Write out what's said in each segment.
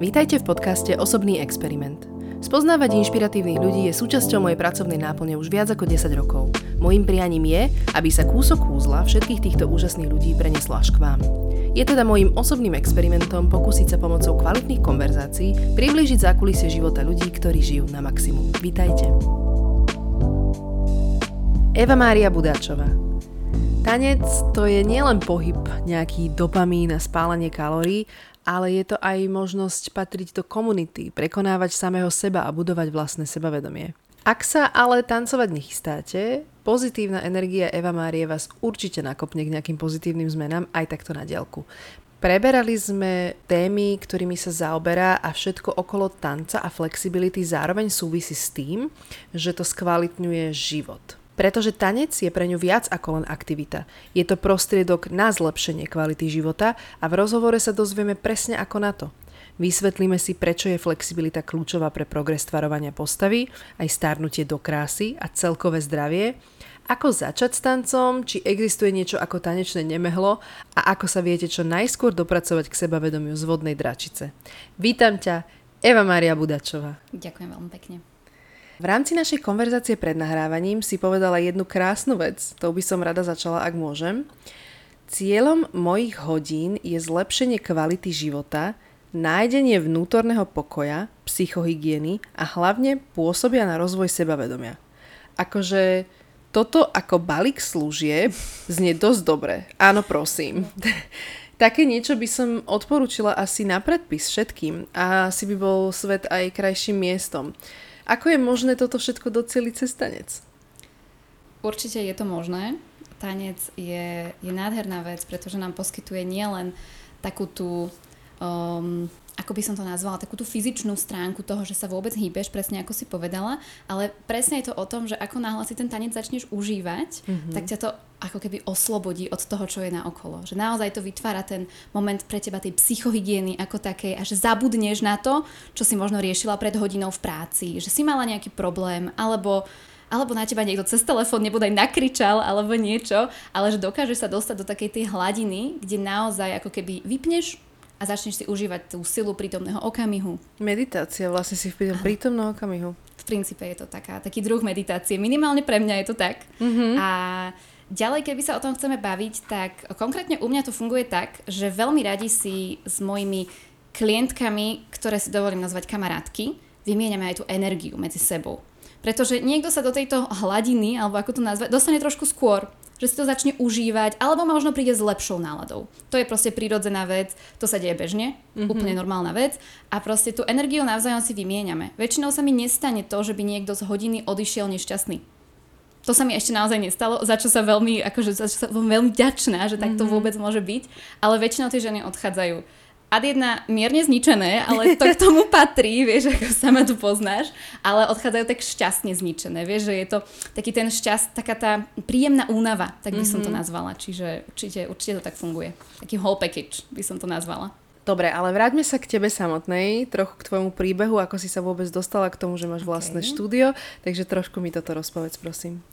Vítajte v podcaste Osobný experiment. Spoznávať inšpiratívnych ľudí je súčasťou mojej pracovnej náplne už viac ako 10 rokov. Mojím prianím je, aby sa kúsok kúzla všetkých týchto úžasných ľudí preneslo až k vám. Je teda môjim osobným experimentom pokúsiť sa pomocou kvalitných konverzácií priblížiť zákulisie života ľudí, ktorí žijú na maximum. Vítajte. Eva Mária Budáčová Tanec to je nielen pohyb, nejaký dopamín a spálenie kalórií, ale je to aj možnosť patriť do komunity, prekonávať samého seba a budovať vlastné sebavedomie. Ak sa ale tancovať nechystáte, pozitívna energia Eva Márie vás určite nakopne k nejakým pozitívnym zmenám aj takto na dielku. Preberali sme témy, ktorými sa zaoberá a všetko okolo tanca a flexibility zároveň súvisí s tým, že to skvalitňuje život. Pretože tanec je pre ňu viac ako len aktivita. Je to prostriedok na zlepšenie kvality života a v rozhovore sa dozvieme presne ako na to. Vysvetlíme si, prečo je flexibilita kľúčová pre progres tvarovania postavy, aj starnutie do krásy a celkové zdravie, ako začať s tancom, či existuje niečo ako tanečné nemehlo a ako sa viete čo najskôr dopracovať k sebavedomiu z vodnej dračice. Vítam ťa, Eva Maria Budačová. Ďakujem veľmi pekne. V rámci našej konverzácie pred nahrávaním si povedala jednu krásnu vec, to by som rada začala, ak môžem. Cieľom mojich hodín je zlepšenie kvality života, nájdenie vnútorného pokoja, psychohygieny a hlavne pôsobia na rozvoj sebavedomia. Akože toto ako balík služieb znie dosť dobre. Áno, prosím. Také niečo by som odporúčila asi na predpis všetkým a asi by bol svet aj krajším miestom. Ako je možné toto všetko doceliť cez tanec? Určite je to možné. Tanec je, je nádherná vec, pretože nám poskytuje nielen takú tú um, ako by som to nazvala, takú tú fyzičnú stránku toho, že sa vôbec hýbeš, presne ako si povedala, ale presne je to o tom, že ako náhle si ten tanec začneš užívať, mm-hmm. tak ťa to ako keby oslobodí od toho, čo je na okolo. Že naozaj to vytvára ten moment pre teba tej psychohygieny ako takej a že zabudneš na to, čo si možno riešila pred hodinou v práci, že si mala nejaký problém, alebo alebo na teba niekto cez telefón nebodaj nakričal alebo niečo, ale že dokážeš sa dostať do takej tej hladiny, kde naozaj ako keby vypneš a začneš si užívať tú silu prítomného okamihu. Meditácia vlastne si v prítomnom okamihu. V princípe je to taká, taký druh meditácie. Minimálne pre mňa je to tak. Mm-hmm. A ďalej, keby sa o tom chceme baviť, tak konkrétne u mňa to funguje tak, že veľmi radi si s mojimi klientkami, ktoré si dovolím nazvať kamarátky, vymieňame aj tú energiu medzi sebou. Pretože niekto sa do tejto hladiny, alebo ako to nazvať, dostane trošku skôr že si to začne užívať, alebo možno príde s lepšou náladou. To je proste prírodzená vec, to sa deje bežne, mm-hmm. úplne normálna vec a proste tú energiu navzájom si vymieňame. Väčšinou sa mi nestane to, že by niekto z hodiny odišiel nešťastný. To sa mi ešte naozaj nestalo, za čo sa veľmi, akože, za čo sa veľmi ďačná, že tak to mm-hmm. vôbec môže byť, ale väčšinou tie ženy odchádzajú ad jedna mierne zničené, ale to k tomu patrí, vieš, ako sama tu poznáš, ale odchádzajú tak šťastne zničené, vieš, že je to taký ten šťast, taká tá príjemná únava, tak by mm-hmm. som to mhm. nazvala, čiže určite, určite to tak funguje. Taký whole package by som to nazvala. Dobre, ale vráťme sa k tebe samotnej, trochu k tvojmu príbehu, ako si sa vôbec dostala k tomu, že máš vlastné okay. štúdio, takže trošku mi toto rozpovedz, prosím.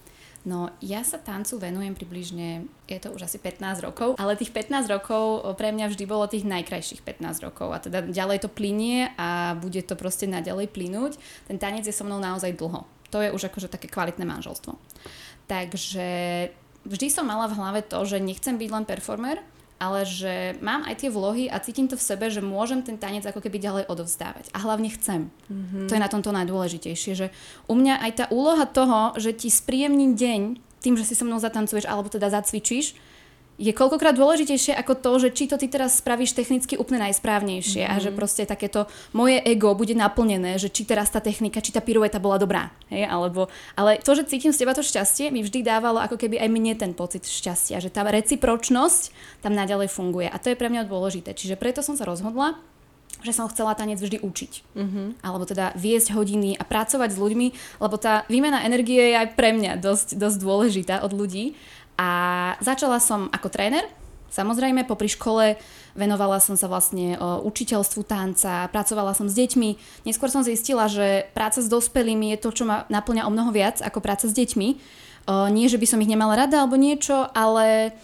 No ja sa tancu venujem približne, je to už asi 15 rokov, ale tých 15 rokov pre mňa vždy bolo tých najkrajších 15 rokov a teda ďalej to plinie a bude to proste naďalej plynúť. Ten tanec je so mnou naozaj dlho. To je už akože také kvalitné manželstvo. Takže vždy som mala v hlave to, že nechcem byť len performer, ale že mám aj tie vlohy a cítim to v sebe, že môžem ten tanec ako keby ďalej odovzdávať. A hlavne chcem. Mm-hmm. To je na tomto najdôležitejšie, že u mňa aj tá úloha toho, že ti spríjemním deň tým, že si so mnou zatancuješ alebo teda zacvičíš, je koľkokrát dôležitejšie ako to, že či to ty teraz spravíš technicky úplne najsprávnejšie mm-hmm. a že mhm. proste takéto moje ego bude naplnené, že či teraz tá technika, či tá pirueta bola dobrá. Hej? Alebo, ale to, že cítim z teba to šťastie, mi vždy dávalo ako keby aj mne ten pocit šťastia, že tá recipročnosť tam naďalej funguje a to je pre mňa dôležité. Čiže preto som sa rozhodla, že som chcela tanec vždy učiť. Mm-hmm. Alebo teda viesť hodiny a pracovať s ľuďmi, lebo tá výmena energie je aj pre mňa dosť, dosť dôležitá od ľudí. A začala som ako tréner, Samozrejme, popri škole venovala som sa vlastne učiteľstvu tanca, pracovala som s deťmi. Neskôr som zistila, že práca s dospelými je to, čo ma naplňa o mnoho viac ako práca s deťmi. Nie, že by som ich nemala rada alebo niečo, ale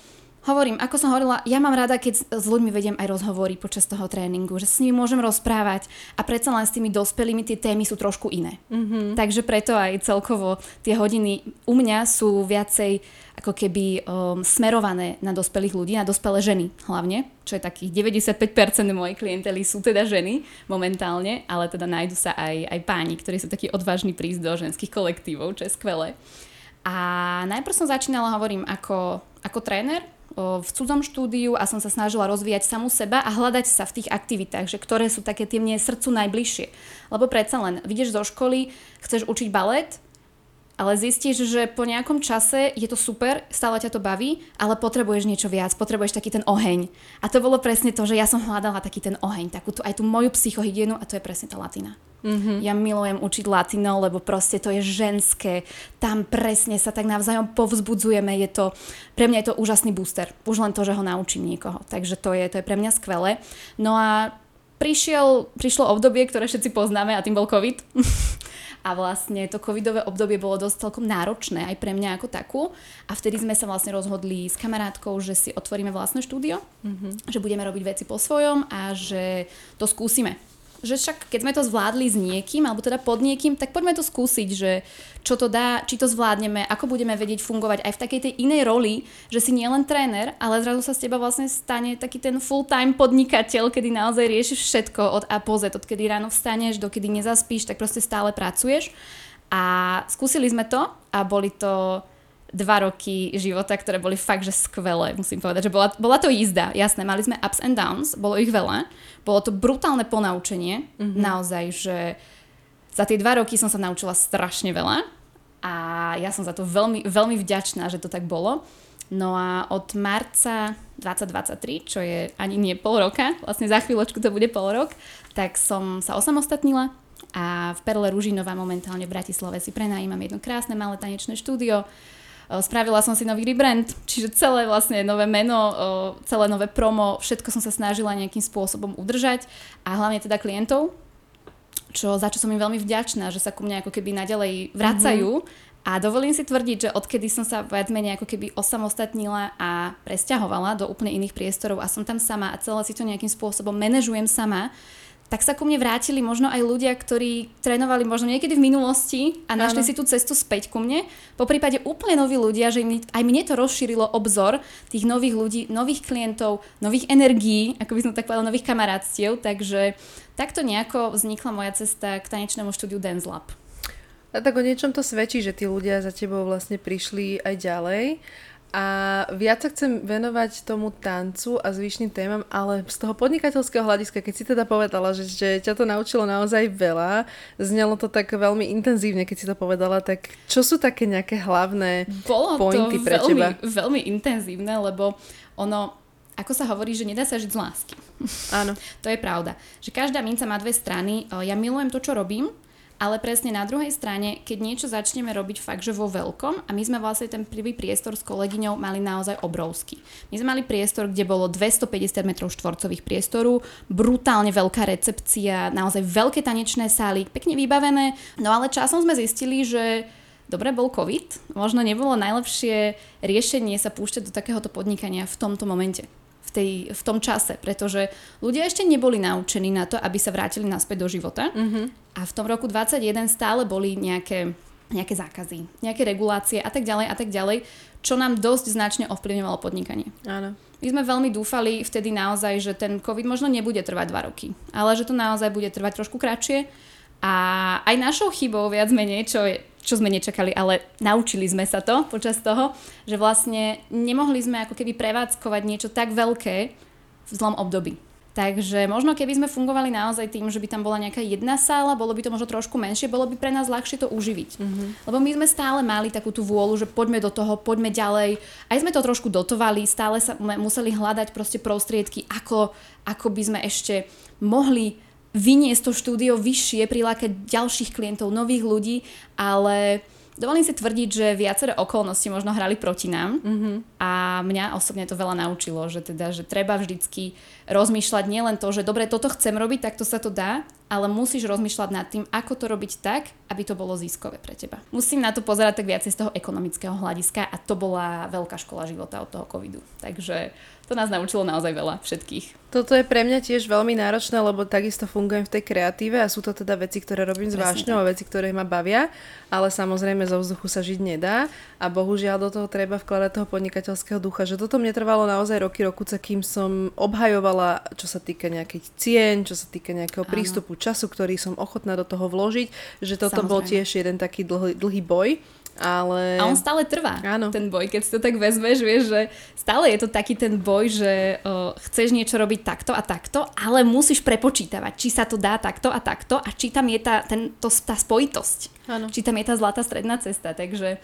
hovorím, ako som hovorila, ja mám rada, keď s ľuďmi vediem aj rozhovory počas toho tréningu, že s nimi môžem rozprávať a predsa len s tými dospelými tie témy sú trošku iné. Mm-hmm. Takže preto aj celkovo tie hodiny u mňa sú viacej ako keby um, smerované na dospelých ľudí, na dospelé ženy hlavne, čo je takých 95% mojej klientely sú teda ženy momentálne, ale teda nájdu sa aj, aj páni, ktorí sú takí odvážni prísť do ženských kolektívov, čo je skvelé. A najprv som začínala, hovorím, ako, ako tréner, v cudzom štúdiu a som sa snažila rozvíjať samú seba a hľadať sa v tých aktivitách, že ktoré sú také tie mne srdcu najbližšie. Lebo predsa len, vidieš zo školy, chceš učiť balet, ale zistíš, že po nejakom čase je to super, stále ťa to baví, ale potrebuješ niečo viac, potrebuješ taký ten oheň. A to bolo presne to, že ja som hľadala taký ten oheň, takú tú, aj tú moju psychohygienu a to je presne tá latina. Mm-hmm. Ja milujem učiť latino, lebo proste to je ženské. Tam presne sa tak navzájom povzbudzujeme. Je to, pre mňa je to úžasný booster. Už len to, že ho naučím niekoho. Takže to je, to je pre mňa skvelé. No a prišiel, prišlo obdobie, ktoré všetci poznáme a tým bol COVID. a vlastne to covidové obdobie bolo dosť celkom náročné aj pre mňa ako takú a vtedy sme sa vlastne rozhodli s kamarátkou, že si otvoríme vlastné štúdio, mm-hmm. že budeme robiť veci po svojom a že to skúsime že však keď sme to zvládli s niekým, alebo teda pod niekým, tak poďme to skúsiť, že čo to dá, či to zvládneme, ako budeme vedieť fungovať aj v takej tej inej roli, že si nielen tréner, ale zrazu sa z teba vlastne stane taký ten full-time podnikateľ, kedy naozaj riešiš všetko od A po Z, od kedy ráno vstaneš, do kedy nezaspíš, tak proste stále pracuješ. A skúsili sme to a boli to dva roky života, ktoré boli fakt, že skvelé, musím povedať, že bola, bola to jízda, jasné, mali sme ups and downs, bolo ich veľa, bolo to brutálne ponaučenie, mm-hmm. naozaj, že za tie dva roky som sa naučila strašne veľa a ja som za to veľmi, veľmi vďačná, že to tak bolo. No a od marca 2023, čo je ani nie pol roka, vlastne za chvíľočku to bude pol rok, tak som sa osamostatnila a v Perle Ružinova momentálne v Bratislave si prenajímam jedno krásne malé tanečné štúdio, Spravila som si nový rebrand, čiže celé vlastne nové meno, celé nové promo, všetko som sa snažila nejakým spôsobom udržať a hlavne teda klientov, čo, za čo som im veľmi vďačná, že sa ku mne ako keby naďalej vracajú mm-hmm. A dovolím si tvrdiť, že odkedy som sa viac menej ako keby osamostatnila a presťahovala do úplne iných priestorov a som tam sama a celé si to nejakým spôsobom manažujem sama, tak sa ku mne vrátili možno aj ľudia, ktorí trénovali možno niekedy v minulosti a našli ano. si tú cestu späť ku mne. Po prípade úplne noví ľudia, že im, aj mne to rozšírilo obzor tých nových ľudí, nových klientov, nových energií, ako by som tak povedala, nových kamarátstiev. Takže takto nejako vznikla moja cesta k tanečnému štúdiu Dance Lab. A tak o niečom to svedčí, že tí ľudia za tebou vlastne prišli aj ďalej. A viac sa chcem venovať tomu tancu a zvyšným témam, ale z toho podnikateľského hľadiska, keď si teda povedala, že, že ťa to naučilo naozaj veľa, znelo to tak veľmi intenzívne, keď si to povedala, tak čo sú také nejaké hlavné Bolo pointy to pre veľmi, teba? veľmi intenzívne, lebo ono, ako sa hovorí, že nedá sa žiť z lásky. Áno. to je pravda. Že každá minca má dve strany. Ja milujem to, čo robím, ale presne na druhej strane, keď niečo začneme robiť fakt, že vo veľkom a my sme vlastne ten prvý priestor s kolegyňou mali naozaj obrovský. My sme mali priestor, kde bolo 250 m štvorcových priestoru, brutálne veľká recepcia, naozaj veľké tanečné sály, pekne vybavené, no ale časom sme zistili, že Dobre, bol COVID, možno nebolo najlepšie riešenie sa púšťať do takéhoto podnikania v tomto momente tej, v tom čase, pretože ľudia ešte neboli naučení na to, aby sa vrátili naspäť do života. Mm-hmm. A v tom roku 21 stále boli nejaké, nejaké zákazy, nejaké regulácie a tak ďalej a tak ďalej, čo nám dosť značne ovplyvňovalo podnikanie. Áno. My sme veľmi dúfali vtedy naozaj, že ten COVID možno nebude trvať dva roky, ale že to naozaj bude trvať trošku kratšie. A aj našou chybou viac menej, čo je čo sme nečakali, ale naučili sme sa to počas toho, že vlastne nemohli sme ako keby prevádzkovať niečo tak veľké v zlom období. Takže možno keby sme fungovali naozaj tým, že by tam bola nejaká jedna sála, bolo by to možno trošku menšie, bolo by pre nás ľahšie to uživiť. Mm-hmm. Lebo my sme stále mali takú tú vôľu, že poďme do toho, poďme ďalej. Aj sme to trošku dotovali, stále sa museli hľadať proste prostriedky, ako, ako by sme ešte mohli vyniesť to štúdio vyššie, prilákať ďalších klientov, nových ľudí, ale dovolím si tvrdiť, že viaceré okolnosti možno hrali proti nám mm-hmm. a mňa osobne to veľa naučilo, že teda, že treba vždycky rozmýšľať nielen to, že dobre, toto chcem robiť, tak to sa to dá, ale musíš rozmýšľať nad tým, ako to robiť tak, aby to bolo ziskové pre teba. Musím na to pozerať tak viacej z toho ekonomického hľadiska a to bola veľká škola života od toho covidu. Takže to nás naučilo naozaj veľa všetkých. Toto je pre mňa tiež veľmi náročné, lebo takisto fungujem v tej kreatíve a sú to teda veci, ktoré robím s vášňou a veci, ktoré ma bavia, ale samozrejme zo vzduchu sa žiť nedá a bohužiaľ do toho treba vkladať toho podnikateľského ducha, že toto mne trvalo naozaj roky, rokuce, kým som obhajovala, čo sa týka nejakých cien, čo sa týka nejakého Áno. prístupu času, ktorý som ochotná do toho vložiť, že toto samozrejme. bol tiež jeden taký dlhý, dlhý boj ale... A on stále trvá, Áno. ten boj, keď si to tak vezmeš, vieš, že stále je to taký ten boj, že uh, chceš niečo robiť takto a takto, ale musíš prepočítavať, či sa to dá takto a takto a či tam je tá, ten, to, tá spojitosť. Áno. Či tam je tá zlatá stredná cesta, takže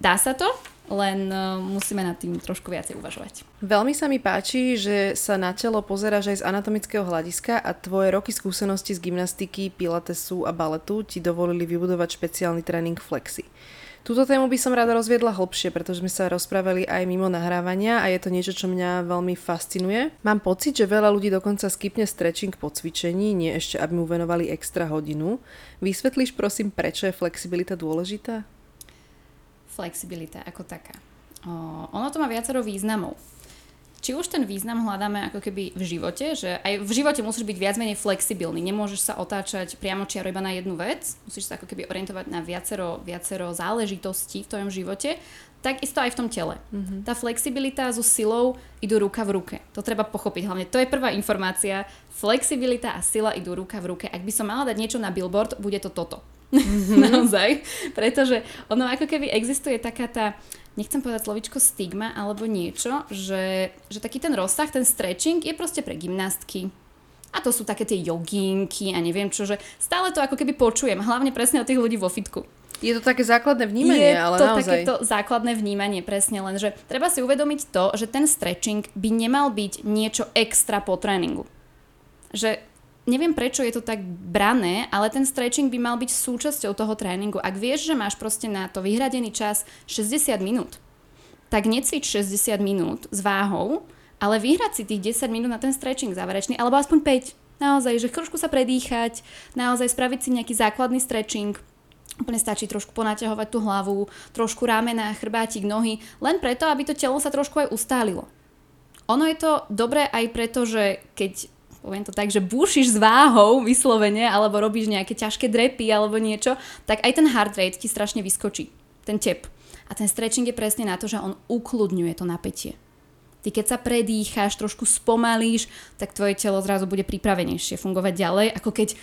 dá sa to, len musíme nad tým trošku viacej uvažovať. Veľmi sa mi páči, že sa na telo pozeráš aj z anatomického hľadiska a tvoje roky skúsenosti z gymnastiky, pilatesu a baletu ti dovolili vybudovať špeciálny tréning flexi. Túto tému by som rada rozviedla hlbšie, pretože sme sa rozprávali aj mimo nahrávania a je to niečo, čo mňa veľmi fascinuje. Mám pocit, že veľa ľudí dokonca skipne stretching po cvičení, nie ešte aby mu venovali extra hodinu. Vysvetlíš prosím, prečo je flexibilita dôležitá? Flexibilita ako taká. O, ono to má viacero významov či už ten význam hľadáme ako keby v živote, že aj v živote musíš byť viac menej flexibilný, nemôžeš sa otáčať priamo čiaro iba na jednu vec, musíš sa ako keby orientovať na viacero, viacero záležitostí v tvojom živote, takisto aj v tom tele. Mm-hmm. Tá flexibilita so silou idú ruka v ruke. To treba pochopiť. Hlavne to je prvá informácia. Flexibilita a sila idú ruka v ruke. Ak by som mala dať niečo na billboard, bude to toto. Mm-hmm. Naozaj. Pretože ono ako keby existuje taká tá nechcem povedať slovičko stigma alebo niečo, že, že taký ten rozsah, ten stretching je proste pre gymnastky. A to sú také tie joginky a neviem čo, že stále to ako keby počujem, hlavne presne od tých ľudí vo fitku. Je to také základné vnímanie, je ale to naozaj. takéto základné vnímanie, presne len, že treba si uvedomiť to, že ten stretching by nemal byť niečo extra po tréningu. Že neviem prečo je to tak brané, ale ten stretching by mal byť súčasťou toho tréningu. Ak vieš, že máš proste na to vyhradený čas 60 minút, tak necvič 60 minút s váhou, ale vyhrať si tých 10 minút na ten stretching záverečný, alebo aspoň 5. Naozaj, že trošku sa predýchať, naozaj spraviť si nejaký základný stretching, Úplne stačí trošku ponaťahovať tú hlavu, trošku ramena, chrbátik, nohy, len preto, aby to telo sa trošku aj ustálilo. Ono je to dobré aj preto, že keď poviem to tak, že búšiš s váhou vyslovene, alebo robíš nejaké ťažké drepy alebo niečo, tak aj ten heart rate ti strašne vyskočí, ten tep. A ten stretching je presne na to, že on ukludňuje to napätie. Ty keď sa predýcháš, trošku spomalíš, tak tvoje telo zrazu bude pripravenejšie fungovať ďalej, ako keď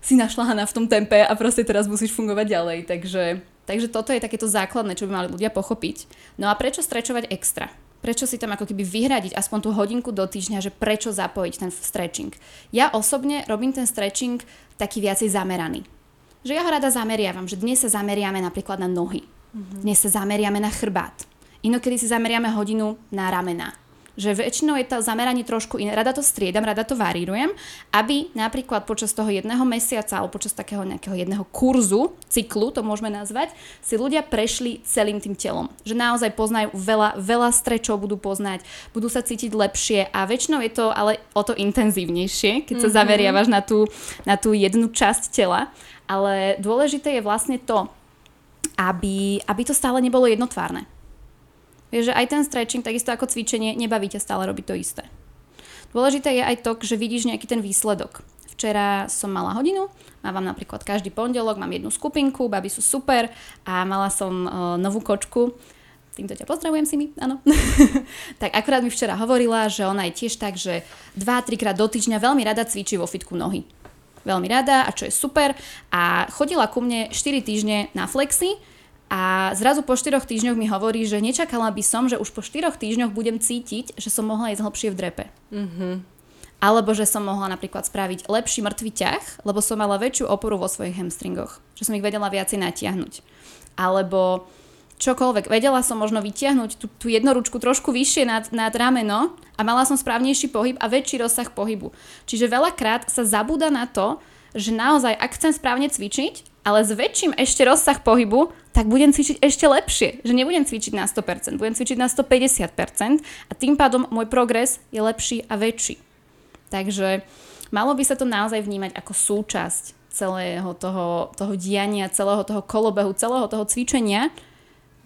si našla v tom tempe a proste teraz musíš fungovať ďalej. Takže, takže toto je takéto základné, čo by mali ľudia pochopiť. No a prečo strečovať extra? Prečo si tam ako keby vyhradiť aspoň tú hodinku do týždňa, že prečo zapojiť ten stretching. Ja osobne robím ten stretching taký viacej zameraný. Že ja ho rada zameriavam, že dnes sa zameriame napríklad na nohy, mm-hmm. dnes sa zameriame na chrbát, inokedy si zameriame hodinu na ramena, že väčšinou je to zameranie trošku iné. Rada to striedam, rada to varírujem, aby napríklad počas toho jedného mesiaca alebo počas takého nejakého jedného kurzu, cyklu to môžeme nazvať, si ľudia prešli celým tým telom. Že naozaj poznajú veľa, veľa strečov budú poznať, budú sa cítiť lepšie a väčšinou je to ale o to intenzívnejšie, keď sa mm-hmm. zameriavaš na tú, na tú jednu časť tela. Ale dôležité je vlastne to, aby, aby to stále nebolo jednotvárne Vieš, že aj ten stretching, takisto ako cvičenie, nebaví ťa stále robiť to isté. Dôležité je aj to, že vidíš nejaký ten výsledok. Včera som mala hodinu, mávam napríklad každý pondelok, mám jednu skupinku, baby sú super a mala som uh, novú kočku, týmto ťa pozdravujem si mi, áno. tak akurát mi včera hovorila, že ona je tiež tak, že 2-3 krát do týždňa veľmi rada cvičí vo fitku nohy. Veľmi rada a čo je super. A chodila ku mne 4 týždne na flexy, a zrazu po 4 týždňoch mi hovorí, že nečakala by som, že už po 4 týždňoch budem cítiť, že som mohla ísť hlbšie v drepe. Mm-hmm. Alebo že som mohla napríklad spraviť lepší mŕtvy ťah, lebo som mala väčšiu oporu vo svojich hamstringoch. Že som ich vedela viacej natiahnuť. Alebo čokoľvek. Vedela som možno vytiahnuť tú, tú jednoručku trošku vyššie nad, nad rameno a mala som správnejší pohyb a väčší rozsah pohybu. Čiže veľakrát sa zabúda na to, že naozaj, ak chcem správne cvičiť, ale s väčším ešte rozsah pohybu, tak budem cvičiť ešte lepšie. Že nebudem cvičiť na 100%, budem cvičiť na 150% a tým pádom môj progres je lepší a väčší. Takže Malo by sa to naozaj vnímať ako súčasť celého toho, toho diania, celého toho kolobehu, celého toho cvičenia,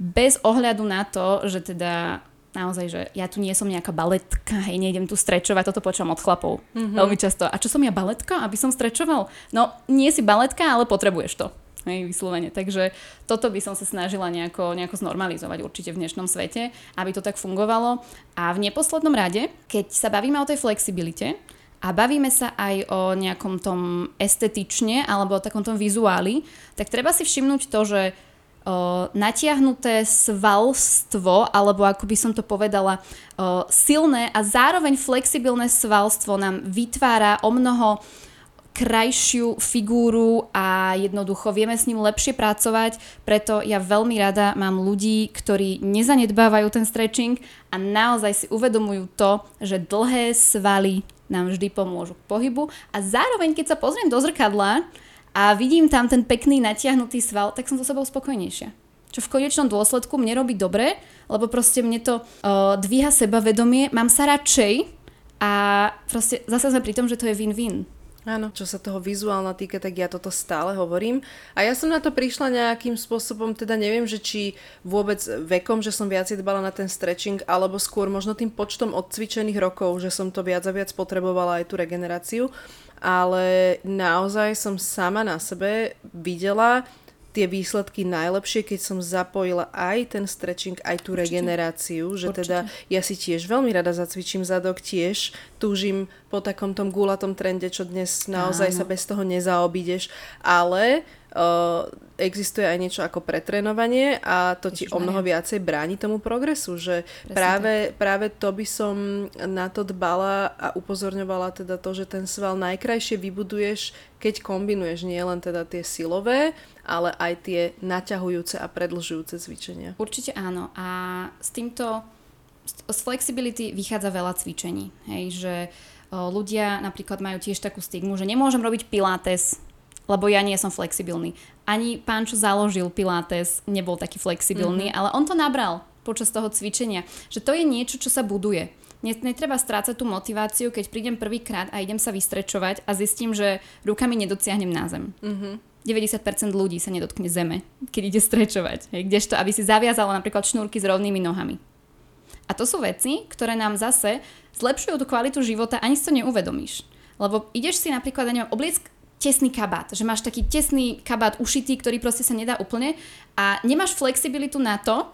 bez ohľadu na to, že teda naozaj, že ja tu nie som nejaká baletka, hej, nejdem tu strečovať, toto počujem od chlapov mm-hmm. veľmi často. A čo som ja baletka, aby som strečoval? No, nie si baletka, ale potrebuješ to. Hej, vyslovene. Takže toto by som sa snažila nejako, nejako znormalizovať určite v dnešnom svete, aby to tak fungovalo. A v neposlednom rade, keď sa bavíme o tej flexibilite, a bavíme sa aj o nejakom tom estetične alebo o takom tom vizuáli, tak treba si všimnúť to, že o, natiahnuté svalstvo, alebo ako by som to povedala, o, silné a zároveň flexibilné svalstvo nám vytvára o mnoho krajšiu figúru a jednoducho vieme s ním lepšie pracovať, preto ja veľmi rada mám ľudí, ktorí nezanedbávajú ten stretching a naozaj si uvedomujú to, že dlhé svaly nám vždy pomôžu k pohybu. A zároveň keď sa pozriem do zrkadla a vidím tam ten pekný natiahnutý sval, tak som so sebou spokojnejšia. Čo v konečnom dôsledku mne robí dobre, lebo proste mne to uh, dvíha sebavedomie, mám sa radšej a proste zase sme pri tom, že to je win-win. Áno, čo sa toho vizuálna týka, tak ja toto stále hovorím. A ja som na to prišla nejakým spôsobom, teda neviem, že či vôbec vekom, že som viacej dbala na ten stretching, alebo skôr možno tým počtom odcvičených rokov, že som to viac a viac potrebovala aj tú regeneráciu. Ale naozaj som sama na sebe videla, tie výsledky najlepšie, keď som zapojila aj ten stretching, aj tú Určite. regeneráciu, že Určite. teda ja si tiež veľmi rada zacvičím zadok, tiež túžim po takom tom gulatom trende, čo dnes naozaj Áno. sa bez toho nezaobídeš, ale existuje aj niečo ako pretrénovanie a to ti o mnoho viacej bráni tomu progresu, že práve, práve to by som na to dbala a upozorňovala teda to, že ten sval najkrajšie vybuduješ, keď kombinuješ nielen teda tie silové, ale aj tie naťahujúce a predlžujúce cvičenia. Určite áno a s týmto z flexibility vychádza veľa cvičení. Hej, že ľudia napríklad majú tiež takú stigmu, že nemôžem robiť pilates, lebo ja nie som flexibilný. Ani pán, čo založil Pilates, nebol taký flexibilný, mm-hmm. ale on to nabral počas toho cvičenia. Že to je niečo, čo sa buduje. Netreba strácať tú motiváciu, keď prídem prvýkrát a idem sa vystrečovať a zistím, že rukami nedociahnem na zem. Mm-hmm. 90% ľudí sa nedotkne zeme, keď ide strečovať. Hej, kdežto, aby si zaviazala napríklad šnúrky s rovnými nohami. A to sú veci, ktoré nám zase zlepšujú tú kvalitu života, ani si to neuvedomíš. Lebo ideš si napríklad, ja neviem, obliesk tesný kabát, že máš taký tesný kabát ušitý, ktorý proste sa nedá úplne a nemáš flexibilitu na to,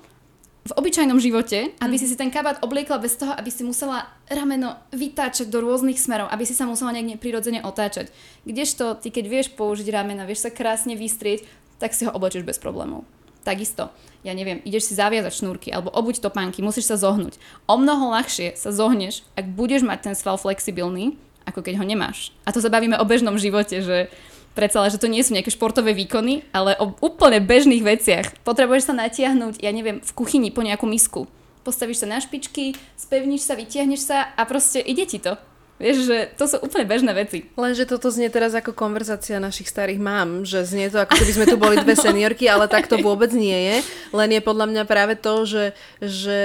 v obyčajnom živote, aby mm. si si ten kabát obliekla bez toho, aby si musela rameno vytáčať do rôznych smerov, aby si sa musela nejak prirodzene otáčať. Kdežto ty, keď vieš použiť ramena, vieš sa krásne vystrieť, tak si ho oblečeš bez problémov. Takisto, ja neviem, ideš si zaviazať šnúrky alebo obuť topánky, musíš sa zohnúť. O mnoho ľahšie sa zohneš, ak budeš mať ten sval flexibilný, ako keď ho nemáš. A to sa bavíme o bežnom živote, že predsa, že to nie sú nejaké športové výkony, ale o úplne bežných veciach. Potrebuješ sa natiahnuť, ja neviem, v kuchyni po nejakú misku. Postavíš sa na špičky, spevníš sa, vytiahneš sa a proste ide ti to. Vieš, že to sú úplne bežné veci. Lenže toto znie teraz ako konverzácia našich starých mám, že znie to ako keby sme tu boli dve seniorky, ale tak to vôbec nie je. Len je podľa mňa práve to, že, že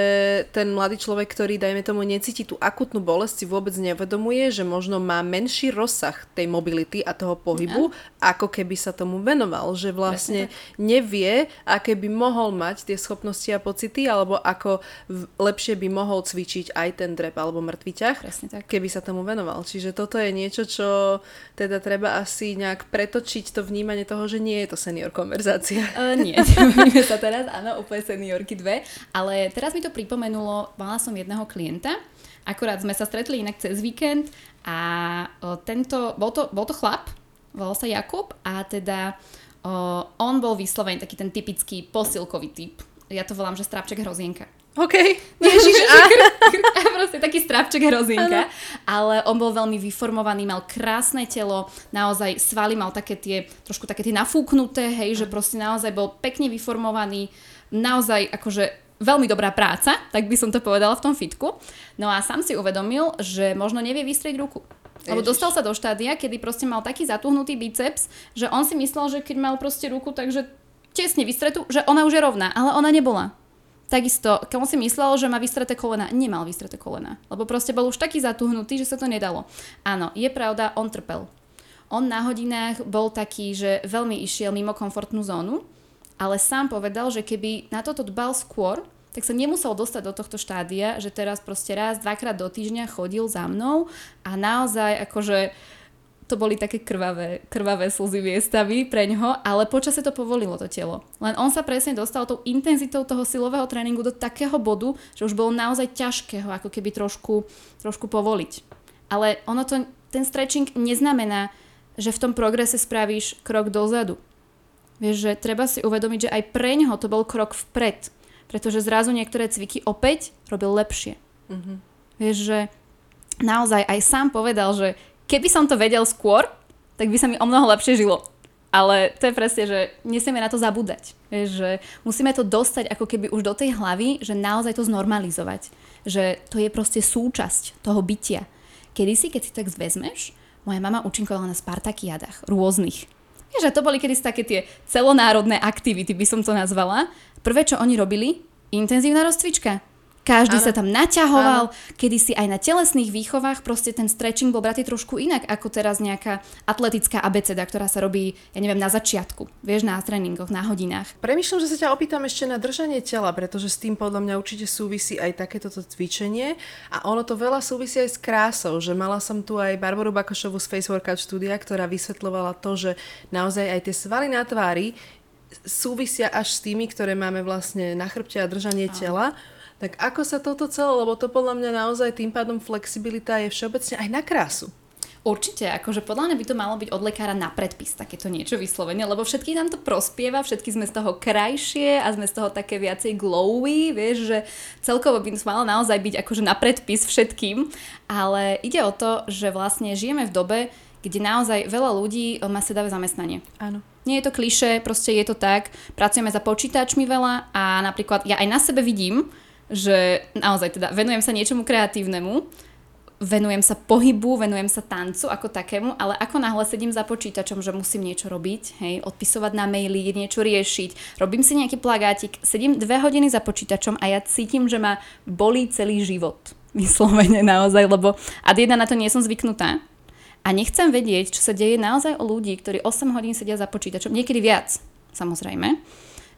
ten mladý človek, ktorý, dajme tomu, necíti tú akutnú bolesť, si vôbec nevedomuje, že možno má menší rozsah tej mobility a toho pohybu, ja. ako keby sa tomu venoval. Že vlastne nevie, aké by mohol mať tie schopnosti a pocity, alebo ako lepšie by mohol cvičiť aj ten drep alebo mŕtvy ťah, keby sa tomu venoval. Čiže toto je niečo, čo teda treba asi nejak pretočiť to vnímanie toho, že nie je to senior konverzácia. Uh, nie, nebavíme sa teraz, áno, úplne seniorky dve, ale teraz mi to pripomenulo, mala som jedného klienta, akurát sme sa stretli inak cez víkend a uh, tento, bol to, bol to chlap, volal sa Jakub a teda uh, on bol vyslovený taký ten typický posilkový typ. Ja to volám, že strapček hrozienka. OK. Ježiš, a... proste taký strapček hrozinka. Ale on bol veľmi vyformovaný, mal krásne telo, naozaj svaly mal také tie, trošku také tie nafúknuté, hej, že proste naozaj bol pekne vyformovaný, naozaj akože veľmi dobrá práca, tak by som to povedala v tom fitku. No a sám si uvedomil, že možno nevie vystrieť ruku. Lebo dostal sa do štádia, kedy proste mal taký zatuhnutý biceps, že on si myslel, že keď mal proste ruku, takže tesne vystretú, že ona už je rovná, ale ona nebola Takisto, on si myslel, že má vystreté kolena, nemal vystreté kolena. Lebo proste bol už taký zatuhnutý, že sa to nedalo. Áno, je pravda, on trpel. On na hodinách bol taký, že veľmi išiel mimo komfortnú zónu, ale sám povedal, že keby na toto dbal skôr, tak sa nemusel dostať do tohto štádia, že teraz proste raz, dvakrát do týždňa chodil za mnou a naozaj akože to boli také krvavé, krvavé slzy viestavy pre ňoho, ale počasie to povolilo to telo. Len on sa presne dostal tou intenzitou toho silového tréningu do takého bodu, že už bolo naozaj ťažké ho ako keby trošku, trošku povoliť. Ale ono to, ten stretching neznamená, že v tom progrese spravíš krok dozadu. Vieš, že treba si uvedomiť, že aj pre ňoho to bol krok vpred, pretože zrazu niektoré cviky opäť robil lepšie. Mm-hmm. Vieš, že naozaj aj sám povedal, že keby som to vedel skôr, tak by sa mi o mnoho lepšie žilo. Ale to je presne, že nesmieme na to zabúdať. Že musíme to dostať ako keby už do tej hlavy, že naozaj to znormalizovať. Že to je proste súčasť toho bytia. Kedy si, keď si tak zvezmeš, moja mama účinkovala na Spartakiadách rôznych. Vieš, to boli kedy také tie celonárodné aktivity, by som to nazvala. Prvé, čo oni robili, intenzívna rozcvička každý ano. sa tam naťahoval, ano. kedy si aj na telesných výchovách proste ten stretching bol bratý trošku inak ako teraz nejaká atletická abeceda, ktorá sa robí, ja neviem, na začiatku, vieš, na tréningoch, na hodinách. Premýšľam, že sa ťa opýtam ešte na držanie tela, pretože s tým podľa mňa určite súvisí aj takéto cvičenie a ono to veľa súvisí aj s krásou, že mala som tu aj Barboru Bakošovu z Face Workout štúdia, ktorá vysvetľovala to, že naozaj aj tie svaly na tvári súvisia až s tými, ktoré máme vlastne na chrbte a držanie tela. Tak ako sa toto celé, lebo to podľa mňa naozaj tým pádom flexibilita je všeobecne aj na krásu. Určite, akože podľa mňa by to malo byť od lekára na predpis takéto niečo vyslovene, lebo všetky nám to prospieva, všetky sme z toho krajšie a sme z toho také viacej glowy, vieš, že celkovo by to malo naozaj byť akože na predpis všetkým, ale ide o to, že vlastne žijeme v dobe, kde naozaj veľa ľudí má sedavé zamestnanie. Áno. Nie je to kliše, proste je to tak, pracujeme za počítačmi veľa a napríklad ja aj na sebe vidím, že naozaj teda venujem sa niečomu kreatívnemu, venujem sa pohybu, venujem sa tancu ako takému, ale ako náhle sedím za počítačom, že musím niečo robiť, hej, odpisovať na maily, niečo riešiť, robím si nejaký plagátik, sedím dve hodiny za počítačom a ja cítim, že ma bolí celý život. Vyslovene naozaj, lebo a jedna na to nie som zvyknutá. A nechcem vedieť, čo sa deje naozaj o ľudí, ktorí 8 hodín sedia za počítačom, niekedy viac, samozrejme,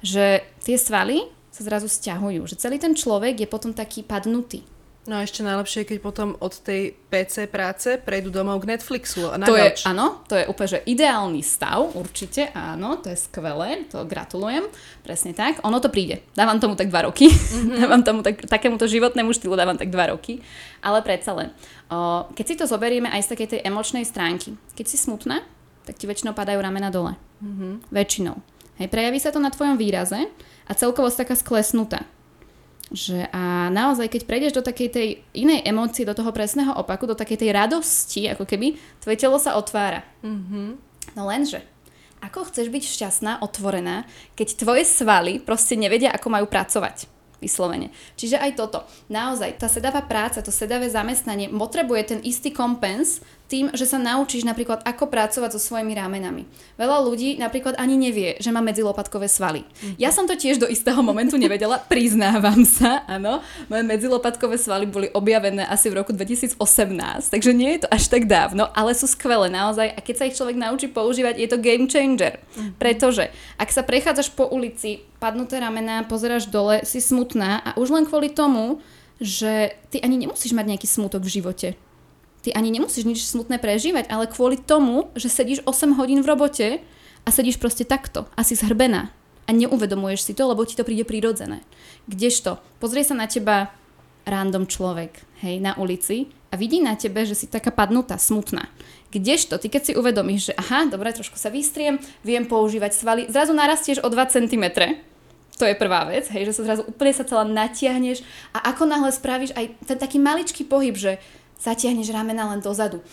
že tie svaly sa zrazu stiahujú. Že celý ten človek je potom taký padnutý. No a ešte najlepšie, keď potom od tej PC práce prejdú domov k Netflixu na to je, Áno, to je úplne že ideálny stav, určite, áno, to je skvelé, to gratulujem, presne tak. Ono to príde, dávam tomu tak dva roky, mm-hmm. dávam tomu tak, takémuto životnému štýlu dávam tak dva roky, ale predsa len. O, keď si to zoberieme aj z takej tej emočnej stránky, keď si smutná, tak ti väčšinou padajú ramena dole. Mm-hmm. Väčšinou. Hej, prejaví sa to na tvojom výraze a celkovo taká sklesnutá. Že a naozaj, keď prejdeš do takej tej inej emócie, do toho presného opaku, do takej tej radosti, ako keby, tvoje telo sa otvára. Mm-hmm. No lenže, ako chceš byť šťastná, otvorená, keď tvoje svaly proste nevedia, ako majú pracovať? Vyslovene. Čiže aj toto. Naozaj, tá sedavá práca, to sedavé zamestnanie potrebuje ten istý kompens tým, že sa naučíš napríklad, ako pracovať so svojimi ramenami. Veľa ľudí napríklad ani nevie, že má medzilopatkové svaly. Mm-hmm. Ja som to tiež do istého momentu nevedela, priznávam sa, áno. Moje medzilopatkové svaly boli objavené asi v roku 2018, takže nie je to až tak dávno, ale sú skvelé naozaj a keď sa ich človek naučí používať, je to game changer. Mm-hmm. Pretože ak sa prechádzaš po ulici, padnuté ramená, pozeráš dole, si smutná a už len kvôli tomu, že ty ani nemusíš mať nejaký smutok v živote ty ani nemusíš nič smutné prežívať, ale kvôli tomu, že sedíš 8 hodín v robote a sedíš proste takto a si zhrbená a neuvedomuješ si to, lebo ti to príde prirodzené. Kdežto, pozrie sa na teba random človek, hej, na ulici a vidí na tebe, že si taká padnutá, smutná. Kdežto, ty keď si uvedomíš, že aha, dobre, trošku sa vystriem, viem používať svaly, zrazu narastieš o 2 cm, to je prvá vec, hej, že sa zrazu úplne sa celá natiahneš a ako náhle spravíš aj ten taký maličký pohyb, že zatiahneš ramena len dozadu.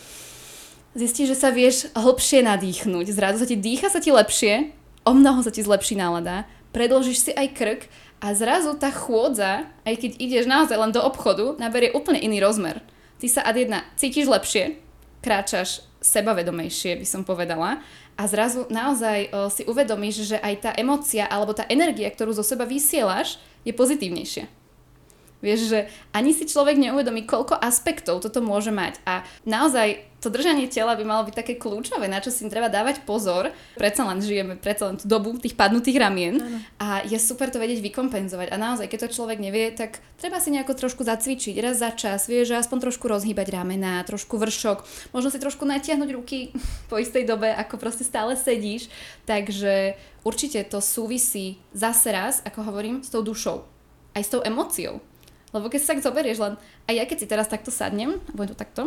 Zistíš, že sa vieš hlbšie nadýchnuť, zrazu sa ti dýcha sa ti lepšie, o mnoho sa ti zlepší nálada, predložíš si aj krk a zrazu tá chôdza, aj keď ideš naozaj len do obchodu, naberie úplne iný rozmer. Ty sa ad jedna cítiš lepšie, kráčaš sebavedomejšie, by som povedala, a zrazu naozaj o, si uvedomíš, že aj tá emocia alebo tá energia, ktorú zo seba vysielaš, je pozitívnejšia. Vieš, že ani si človek neuvedomí, koľko aspektov toto môže mať. A naozaj to držanie tela by malo byť také kľúčové, na čo si treba dávať pozor. Predsa len žijeme predsa len tú dobu tých padnutých ramien ano. a je super to vedieť vykompenzovať. A naozaj, keď to človek nevie, tak treba si nejako trošku zacvičiť raz za čas, vieš, že aspoň trošku rozhýbať ramena, trošku vršok, možno si trošku natiahnuť ruky po istej dobe, ako proste stále sedíš. Takže určite to súvisí zase raz, ako hovorím, s tou dušou, aj s tou emóciou lebo keď sa tak zoberieš len, aj ja keď si teraz takto sadnem, budem to takto,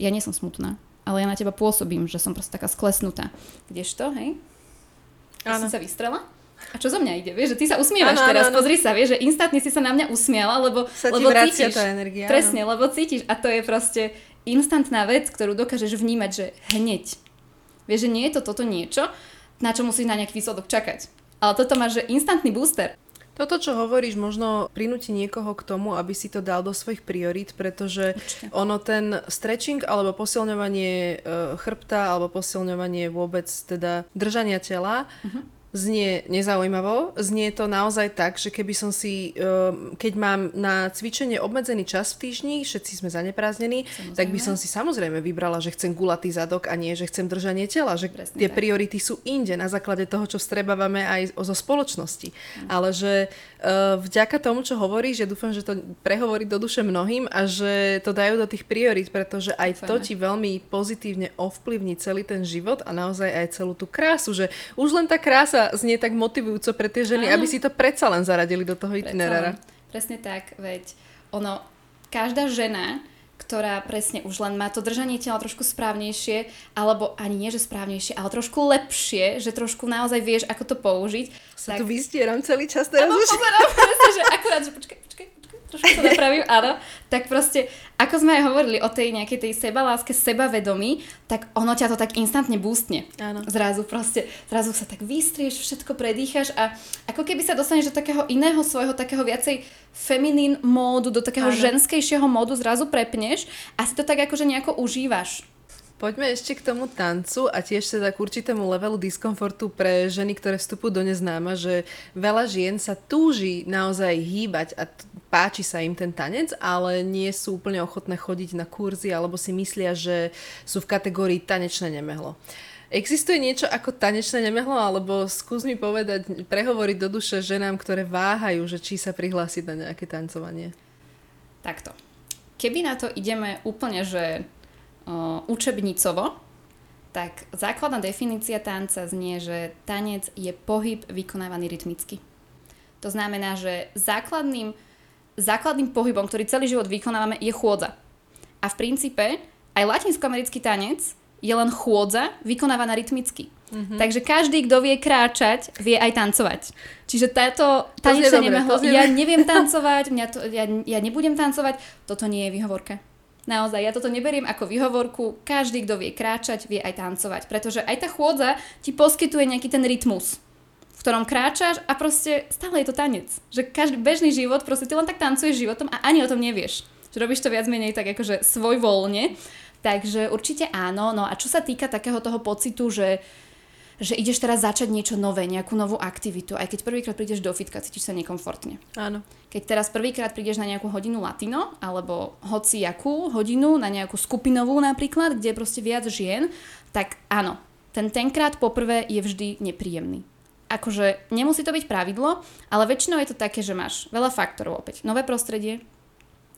ja nie som smutná, ale ja na teba pôsobím, že som proste taká sklesnutá. Kdežto, hej? Ja som sa vystrela. A čo zo mňa ide, vieš, že ty sa usmievaš ano, teraz, ano, pozri sa, vieš, že instantne si sa na mňa usmiala, lebo, sa lebo cítiš. tá energia. Presne, ano. lebo cítiš a to je proste instantná vec, ktorú dokážeš vnímať, že hneď. Vieš, že nie je to toto niečo, na čo musíš na nejaký výsledok čakať. Ale toto máš, že instantný booster. Toto, čo hovoríš, možno prinúti niekoho k tomu, aby si to dal do svojich priorít, pretože Určite. ono ten stretching alebo posilňovanie e, chrbta alebo posilňovanie vôbec teda držania tela uh-huh znie nezaujímavo. Znie to naozaj tak, že keby som si, ehm, keď mám na cvičenie obmedzený čas v týždni, všetci sme zaneprázdnení, samozrejme. tak by som si samozrejme vybrala, že chcem gulatý zadok a nie, že chcem držanie tela. Že Presne tie tak. priority sú inde na základe toho, čo vstrebávame aj zo spoločnosti. Mm. Ale že uh, vďaka tomu, čo hovoríš, že dúfam, že to prehovorí do duše mnohým a že to dajú do tých priorit, pretože aj Dúfame. to ti veľmi pozitívne ovplyvní celý ten život a naozaj aj celú tú krásu, že už len tá krása znie tak motivujúco pre tie ženy, Áno. aby si to predsa len zaradili do toho itinerára. Presne tak, veď ono, každá žena, ktorá presne už len má to držanie tela trošku správnejšie, alebo ani nie, že správnejšie, ale trošku lepšie, že trošku naozaj vieš, ako to použiť. Sa tak... tu vystieram celý čas teraz. Áno, pozerám, presne, že akurát, že počkaj, počkaj, trošku sa napravím, áno, tak proste, ako sme aj hovorili o tej nejakej tej sebaláske, sebavedomí, tak ono ťa to tak instantne boostne. Áno. Zrazu proste, zrazu sa tak vystrieš, všetko predýchaš a ako keby sa dostaneš do takého iného svojho, takého viacej feminín módu, do takého áno. ženskejšieho módu zrazu prepneš a si to tak akože nejako užívaš. Poďme ešte k tomu tancu a tiež teda k určitému levelu diskomfortu pre ženy, ktoré vstupujú do neznáma, že veľa žien sa túži naozaj hýbať a t- páči sa im ten tanec, ale nie sú úplne ochotné chodiť na kurzy alebo si myslia, že sú v kategórii tanečné nemehlo. Existuje niečo ako tanečné nemehlo, alebo skús mi povedať, prehovoriť do duše ženám, ktoré váhajú, že či sa prihlásiť na nejaké tancovanie? Takto. Keby na to ideme úplne, že učebnicovo, tak základná definícia tanca znie, že tanec je pohyb vykonávaný rytmicky. To znamená, že základným, základným pohybom, ktorý celý život vykonávame, je chôdza. A v princípe aj latinskoamerický tanec je len chôdza vykonávaná rytmicky. Mm-hmm. Takže každý, kto vie kráčať, vie aj tancovať. Čiže táto tanečné nemehlo, ja neviem tancovať, mňa to, ja, ja nebudem tancovať, toto nie je výhovorka. Naozaj, ja toto neberiem ako vyhovorku. Každý, kto vie kráčať, vie aj tancovať. Pretože aj tá chôdza ti poskytuje nejaký ten rytmus, v ktorom kráčaš a proste stále je to tanec. Že každý bežný život, proste ty len tak tancuješ životom a ani o tom nevieš. Že robíš to viac menej tak akože svoj voľne. Takže určite áno. No a čo sa týka takého toho pocitu, že že ideš teraz začať niečo nové, nejakú novú aktivitu, aj keď prvýkrát prídeš do fitka, cítiš sa nekomfortne. Áno. Keď teraz prvýkrát prídeš na nejakú hodinu latino, alebo hoci jakú hodinu, na nejakú skupinovú napríklad, kde je proste viac žien, tak áno, ten tenkrát poprvé je vždy nepríjemný. Akože nemusí to byť pravidlo, ale väčšinou je to také, že máš veľa faktorov opäť. Nové prostredie,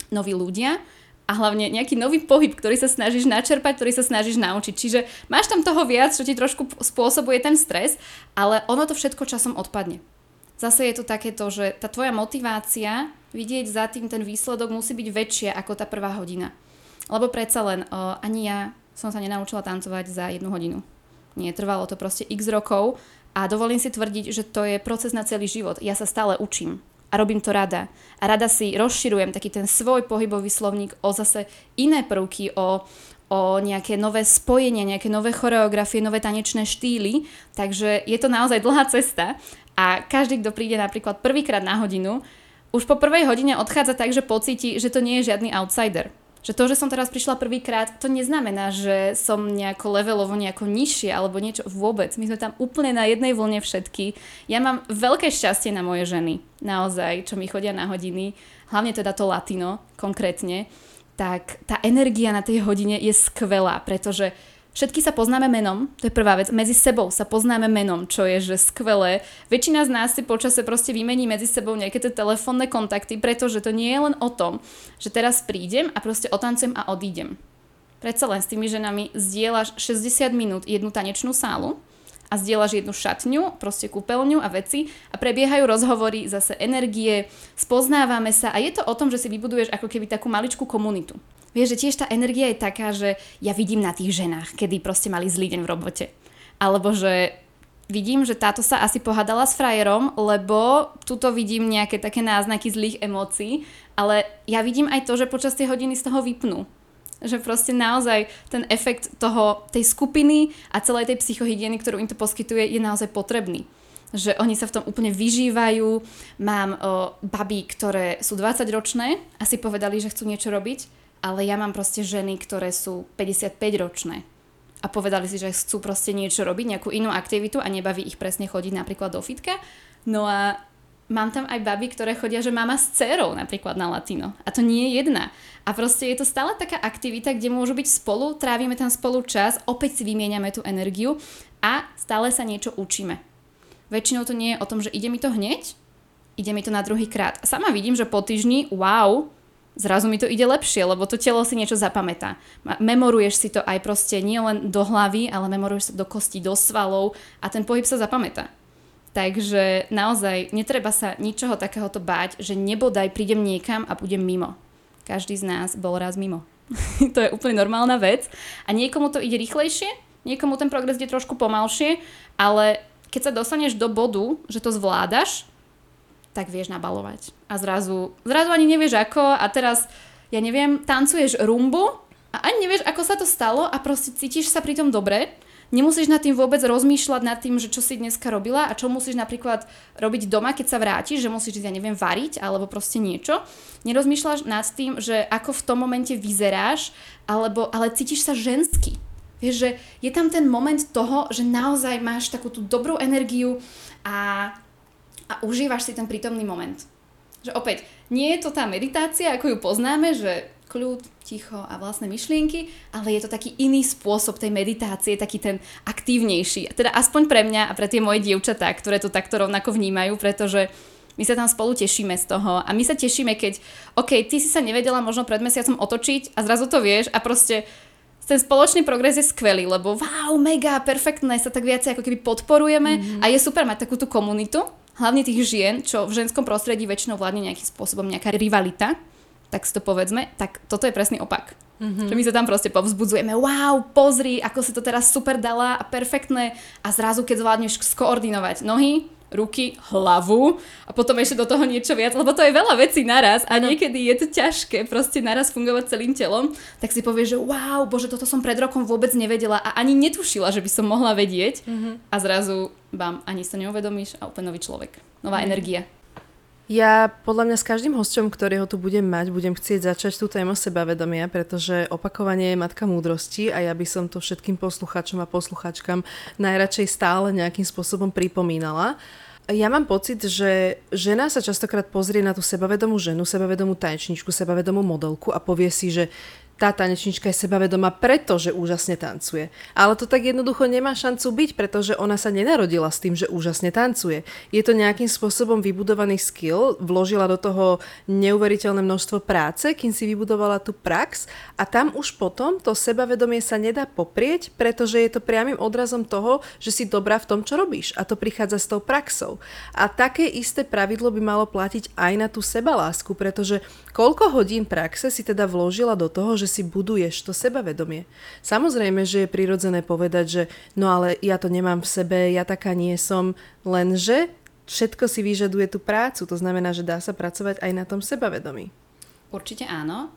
noví ľudia, a hlavne nejaký nový pohyb, ktorý sa snažíš načerpať, ktorý sa snažíš naučiť. Čiže máš tam toho viac, čo ti trošku spôsobuje ten stres, ale ono to všetko časom odpadne. Zase je to takéto, že tá tvoja motivácia vidieť za tým ten výsledok musí byť väčšia ako tá prvá hodina. Lebo predsa len o, ani ja som sa nenaučila tancovať za jednu hodinu. Nie, trvalo to proste x rokov a dovolím si tvrdiť, že to je proces na celý život. Ja sa stále učím a robím to rada. A rada si rozširujem taký ten svoj pohybový slovník o zase iné prvky, o, o nejaké nové spojenia, nejaké nové choreografie, nové tanečné štýly. Takže je to naozaj dlhá cesta a každý, kto príde napríklad prvýkrát na hodinu, už po prvej hodine odchádza tak, že pocíti, že to nie je žiadny outsider Že to, že som teraz prišla prvýkrát, to neznamená, že som nejako levelovo nejako nižšie alebo niečo vôbec. My sme tam úplne na jednej vlne všetky. Ja mám veľké šťastie na moje ženy, naozaj, čo mi chodia na hodiny, hlavne teda to latino konkrétne, tak tá energia na tej hodine je skvelá, pretože Všetky sa poznáme menom, to je prvá vec. Medzi sebou sa poznáme menom, čo je že skvelé. Väčšina z nás si počase proste vymení medzi sebou nejaké tie telefónne kontakty, pretože to nie je len o tom, že teraz prídem a proste otancujem a odídem. Predsa len s tými ženami zdieľaš 60 minút jednu tanečnú sálu a zdieľaš jednu šatňu, proste kúpeľňu a veci a prebiehajú rozhovory, zase energie, spoznávame sa a je to o tom, že si vybuduješ ako keby takú maličkú komunitu. Vieš, že tiež tá energia je taká, že ja vidím na tých ženách, kedy proste mali zlý deň v robote. Alebo že vidím, že táto sa asi pohádala s frajerom, lebo tuto vidím nejaké také náznaky zlých emócií, ale ja vidím aj to, že počas tej hodiny z toho vypnú. Že proste naozaj ten efekt toho, tej skupiny a celej tej psychohygieny, ktorú im to poskytuje, je naozaj potrebný že oni sa v tom úplne vyžívajú. Mám o, babí, ktoré sú 20 ročné a si povedali, že chcú niečo robiť ale ja mám proste ženy, ktoré sú 55 ročné a povedali si, že chcú proste niečo robiť, nejakú inú aktivitu a nebaví ich presne chodiť napríklad do fitka. No a mám tam aj baby, ktoré chodia, že mama s dcerou napríklad na latino. A to nie je jedna. A proste je to stále taká aktivita, kde môžu byť spolu, trávime tam spolu čas, opäť si vymieňame tú energiu a stále sa niečo učíme. Väčšinou to nie je o tom, že ide mi to hneď, ide mi to na druhý krát. A sama vidím, že po týždni, wow, zrazu mi to ide lepšie, lebo to telo si niečo zapamätá. Memoruješ si to aj proste nie len do hlavy, ale memoruješ sa do kostí, do svalov a ten pohyb sa zapamätá. Takže naozaj netreba sa ničoho takéhoto báť, že nebodaj prídem niekam a budem mimo. Každý z nás bol raz mimo. to je úplne normálna vec. A niekomu to ide rýchlejšie, niekomu ten progres ide trošku pomalšie, ale keď sa dostaneš do bodu, že to zvládaš, tak vieš nabalovať. A zrazu, zrazu ani nevieš ako a teraz, ja neviem, tancuješ rumbu a ani nevieš, ako sa to stalo a proste cítiš sa pri tom dobre. Nemusíš nad tým vôbec rozmýšľať nad tým, že čo si dneska robila a čo musíš napríklad robiť doma, keď sa vrátiš, že musíš, ja neviem, variť alebo proste niečo. Nerozmýšľaš nad tým, že ako v tom momente vyzeráš, alebo, ale cítiš sa žensky. Vieš, že je tam ten moment toho, že naozaj máš takú tú dobrú energiu a a užívaš si ten prítomný moment. Že opäť, nie je to tá meditácia, ako ju poznáme, že kľud, ticho a vlastné myšlienky, ale je to taký iný spôsob tej meditácie, taký ten aktívnejší. Teda aspoň pre mňa a pre tie moje dievčatá, ktoré to takto rovnako vnímajú, pretože my sa tam spolu tešíme z toho a my sa tešíme, keď, OK, ty si sa nevedela možno pred mesiacom otočiť a zrazu to vieš a proste ten spoločný progres je skvelý, lebo wow, mega, perfektné, sa tak viacej ako keby podporujeme mm-hmm. a je super mať takúto komunitu, hlavne tých žien, čo v ženskom prostredí väčšinou vládne nejakým spôsobom nejaká rivalita, tak si to povedzme, tak toto je presný opak. Mm-hmm. Že my sa tam proste povzbudzujeme, wow, pozri, ako si to teraz super dala a perfektné a zrazu keď zvládneš skoordinovať nohy, ruky, hlavu a potom ešte do toho niečo viac, lebo to je veľa vecí naraz a niekedy je to ťažké proste naraz fungovať celým telom, tak si povieš, že wow, bože, toto som pred rokom vôbec nevedela a ani netušila, že by som mohla vedieť mm-hmm. a zrazu, bam, ani sa neuvedomíš a úplne nový človek. Nová mm-hmm. energia. Ja podľa mňa s každým hosťom, ktorého tu budem mať, budem chcieť začať tú tému sebavedomia, pretože opakovanie je matka múdrosti a ja by som to všetkým posluchačom a posluchačkám najradšej stále nejakým spôsobom pripomínala. Ja mám pocit, že žena sa častokrát pozrie na tú sebavedomú ženu, sebavedomú tanečničku, sebavedomú modelku a povie si, že tá tanečnička je sebavedomá preto, že úžasne tancuje. Ale to tak jednoducho nemá šancu byť, pretože ona sa nenarodila s tým, že úžasne tancuje. Je to nejakým spôsobom vybudovaný skill, vložila do toho neuveriteľné množstvo práce, kým si vybudovala tú prax a tam už potom to sebavedomie sa nedá poprieť, pretože je to priamým odrazom toho, že si dobrá v tom, čo robíš a to prichádza s tou praxou. A také isté pravidlo by malo platiť aj na tú sebalásku, pretože koľko hodín praxe si teda vložila do toho, že si buduješ to sebavedomie. Samozrejme, že je prirodzené povedať, že no ale ja to nemám v sebe, ja taká nie som, lenže všetko si vyžaduje tú prácu. To znamená, že dá sa pracovať aj na tom sebavedomí. Určite áno.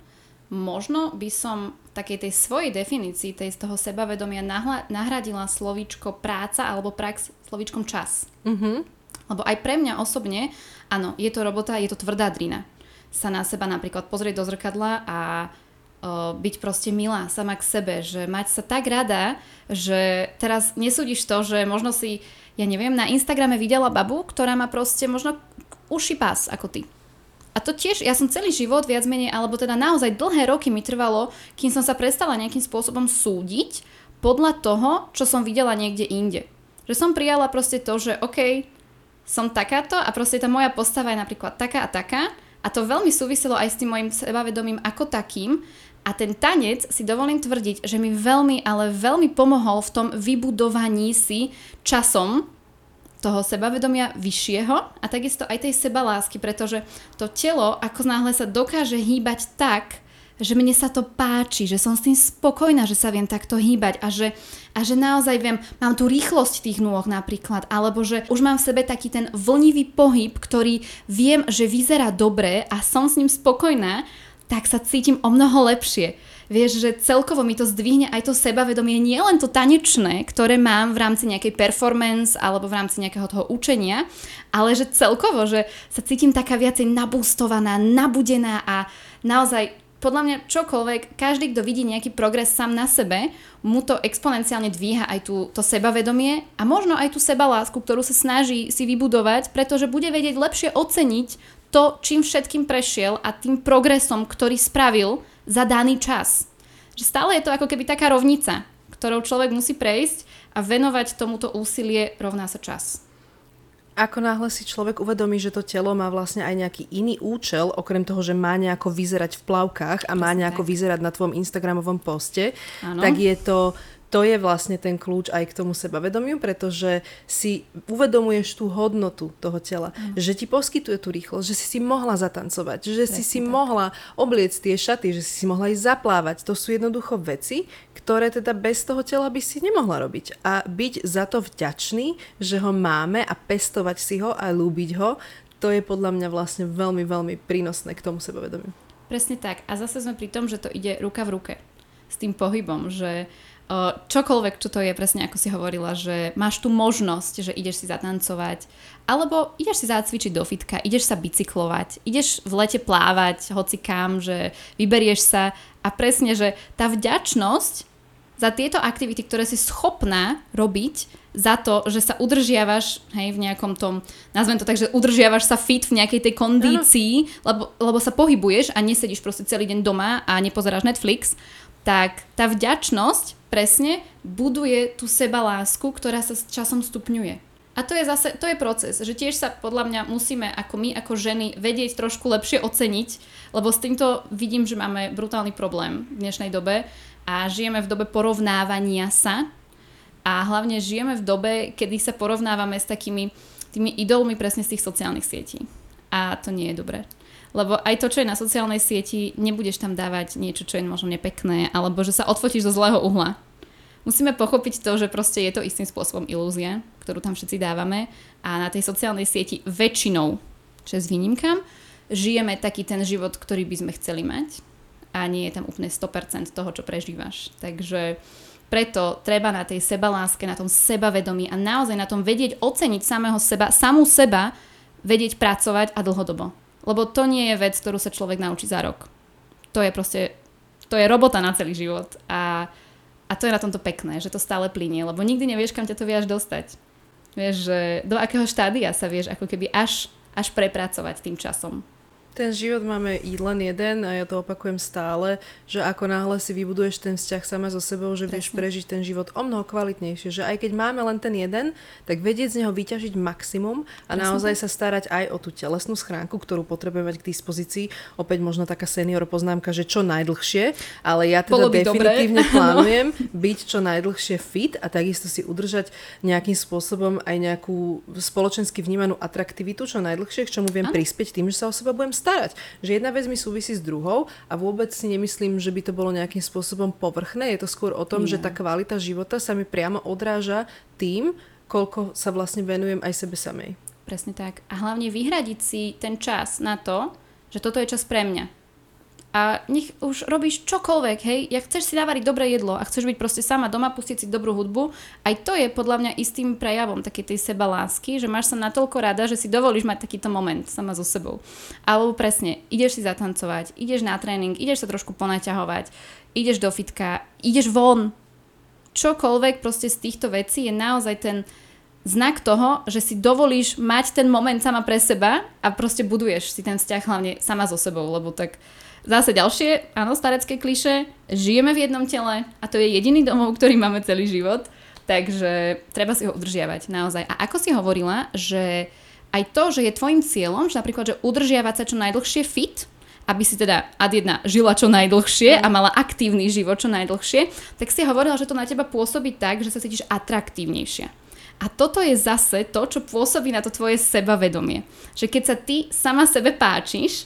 Možno by som v takej tej svojej definícii tej z toho sebavedomia nahla, nahradila slovíčko práca alebo prax slovíčkom čas. Mm-hmm. Lebo aj pre mňa osobne, áno, je to robota, je to tvrdá drina. Sa na seba napríklad pozrieť do zrkadla a byť proste milá sama k sebe, že mať sa tak rada, že teraz nesúdiš to, že možno si, ja neviem, na Instagrame videla babu, ktorá má proste možno uši pás ako ty. A to tiež, ja som celý život viac menej, alebo teda naozaj dlhé roky mi trvalo, kým som sa prestala nejakým spôsobom súdiť podľa toho, čo som videla niekde inde. Že som prijala proste to, že OK, som takáto a proste tá moja postava je napríklad taká a taká a to veľmi súviselo aj s tým mojim sebavedomím ako takým a ten tanec si dovolím tvrdiť, že mi veľmi, ale veľmi pomohol v tom vybudovaní si časom toho sebavedomia vyššieho a takisto aj tej sebalásky, pretože to telo ako náhle sa dokáže hýbať tak, že mne sa to páči, že som s tým spokojná, že sa viem takto hýbať a že, a že naozaj viem, mám tu rýchlosť tých nôh napríklad, alebo že už mám v sebe taký ten vlnivý pohyb, ktorý viem, že vyzerá dobre a som s ním spokojná, tak sa cítim o mnoho lepšie. Vieš, že celkovo mi to zdvihne aj to sebavedomie, nie len to tanečné, ktoré mám v rámci nejakej performance alebo v rámci nejakého toho učenia, ale že celkovo, že sa cítim taká viacej nabústovaná, nabudená a naozaj podľa mňa čokoľvek, každý, kto vidí nejaký progres sám na sebe, mu to exponenciálne dvíha aj tú, to sebavedomie a možno aj tú sebalásku, ktorú sa snaží si vybudovať, pretože bude vedieť lepšie oceniť to, čím všetkým prešiel a tým progresom, ktorý spravil za daný čas. Že stále je to ako keby taká rovnica, ktorou človek musí prejsť a venovať tomuto úsilie rovná sa čas. Ako náhle si človek uvedomí, že to telo má vlastne aj nejaký iný účel, okrem toho, že má nejako vyzerať v plavkách a má nejako vyzerať na tvojom Instagramovom poste, ano. tak je to to je vlastne ten kľúč aj k tomu sebavedomiu, pretože si uvedomuješ tú hodnotu toho tela, mm. že ti poskytuje tú rýchlosť, že si si mohla zatancovať, že Presne si si tak. mohla obliec tie šaty, že si si mohla ísť zaplávať. To sú jednoducho veci, ktoré teda bez toho tela by si nemohla robiť. A byť za to vďačný, že ho máme a pestovať si ho a ľúbiť ho, to je podľa mňa vlastne veľmi, veľmi prínosné k tomu sebavedomiu. Presne tak. A zase sme pri tom, že to ide ruka v ruke s tým pohybom, že čokoľvek, čo to je, presne ako si hovorila, že máš tu možnosť, že ideš si zatancovať, alebo ideš si zacvičiť do fitka, ideš sa bicyklovať, ideš v lete plávať, hoci kam, že vyberieš sa. A presne, že tá vďačnosť za tieto aktivity, ktoré si schopná robiť, za to, že sa udržiavaš hej, v nejakom tom, nazvem to tak, že udržiavaš sa fit v nejakej tej kondícii, lebo, lebo sa pohybuješ a nesedíš proste celý deň doma a nepozeráš Netflix, tak tá vďačnosť presne buduje tú sebalásku, ktorá sa časom stupňuje. A to je zase, to je proces, že tiež sa podľa mňa musíme ako my, ako ženy, vedieť trošku lepšie oceniť, lebo s týmto vidím, že máme brutálny problém v dnešnej dobe a žijeme v dobe porovnávania sa a hlavne žijeme v dobe, kedy sa porovnávame s takými tými idolmi presne z tých sociálnych sietí. A to nie je dobré. Lebo aj to, čo je na sociálnej sieti, nebudeš tam dávať niečo, čo je možno nepekné, alebo že sa odfotíš zo zlého uhla. Musíme pochopiť to, že proste je to istým spôsobom ilúzia, ktorú tam všetci dávame a na tej sociálnej sieti väčšinou, čo s výnimkám, žijeme taký ten život, ktorý by sme chceli mať a nie je tam úplne 100% toho, čo prežívaš. Takže preto treba na tej sebaláske, na tom sebavedomí a naozaj na tom vedieť oceniť samého seba, samú seba, vedieť pracovať a dlhodobo. Lebo to nie je vec, ktorú sa človek naučí za rok. To je proste, to je robota na celý život. A, a to je na tomto pekné, že to stále plinie, lebo nikdy nevieš, kam ťa to vieš dostať. Vieš, že do akého štádia sa vieš ako keby až, až prepracovať tým časom. Ten život máme len jeden a ja to opakujem stále, že ako náhle si vybuduješ ten vzťah sama so sebou, že Presne. vieš prežiť ten život o mnoho kvalitnejšie. Že aj keď máme len ten jeden, tak vedieť z neho vyťažiť maximum a Presne. naozaj sa starať aj o tú telesnú schránku, ktorú potrebujeme mať k dispozícii. Opäť možno taká senior poznámka, že čo najdlhšie, ale ja teda definitívne dobré. plánujem byť čo najdlhšie fit a takisto si udržať nejakým spôsobom aj nejakú spoločensky vnímanú atraktivitu čo najdlhšie, k čomu viem prispieť tým, že sa o seba budem starať. Že jedna vec mi súvisí s druhou a vôbec si nemyslím, že by to bolo nejakým spôsobom povrchné. Je to skôr o tom, Nie. že tá kvalita života sa mi priamo odráža tým, koľko sa vlastne venujem aj sebe samej. Presne tak. A hlavne vyhradiť si ten čas na to, že toto je čas pre mňa. A nech už robíš čokoľvek, hej, jak chceš si navariť dobré jedlo a chceš byť proste sama doma, pustiť si dobrú hudbu, aj to je podľa mňa istým prejavom takej tej seba lásky, že máš sa natoľko rada, že si dovolíš mať takýto moment sama so sebou. Alebo presne, ideš si zatancovať, ideš na tréning, ideš sa trošku ponaťahovať, ideš do fitka, ideš von, čokoľvek proste z týchto vecí je naozaj ten znak toho, že si dovolíš mať ten moment sama pre seba a proste buduješ si ten vzťah hlavne sama so sebou, lebo tak Zase ďalšie, áno, starecké kliše, žijeme v jednom tele a to je jediný domov, ktorý máme celý život, takže treba si ho udržiavať naozaj. A ako si hovorila, že aj to, že je tvojim cieľom, že napríklad, že udržiavať sa čo najdlhšie fit, aby si teda ad jedna žila čo najdlhšie a mala aktívny život čo najdlhšie, tak si hovorila, že to na teba pôsobí tak, že sa cítiš atraktívnejšia. A toto je zase to, čo pôsobí na to tvoje sebavedomie. Že keď sa ty sama sebe páčiš,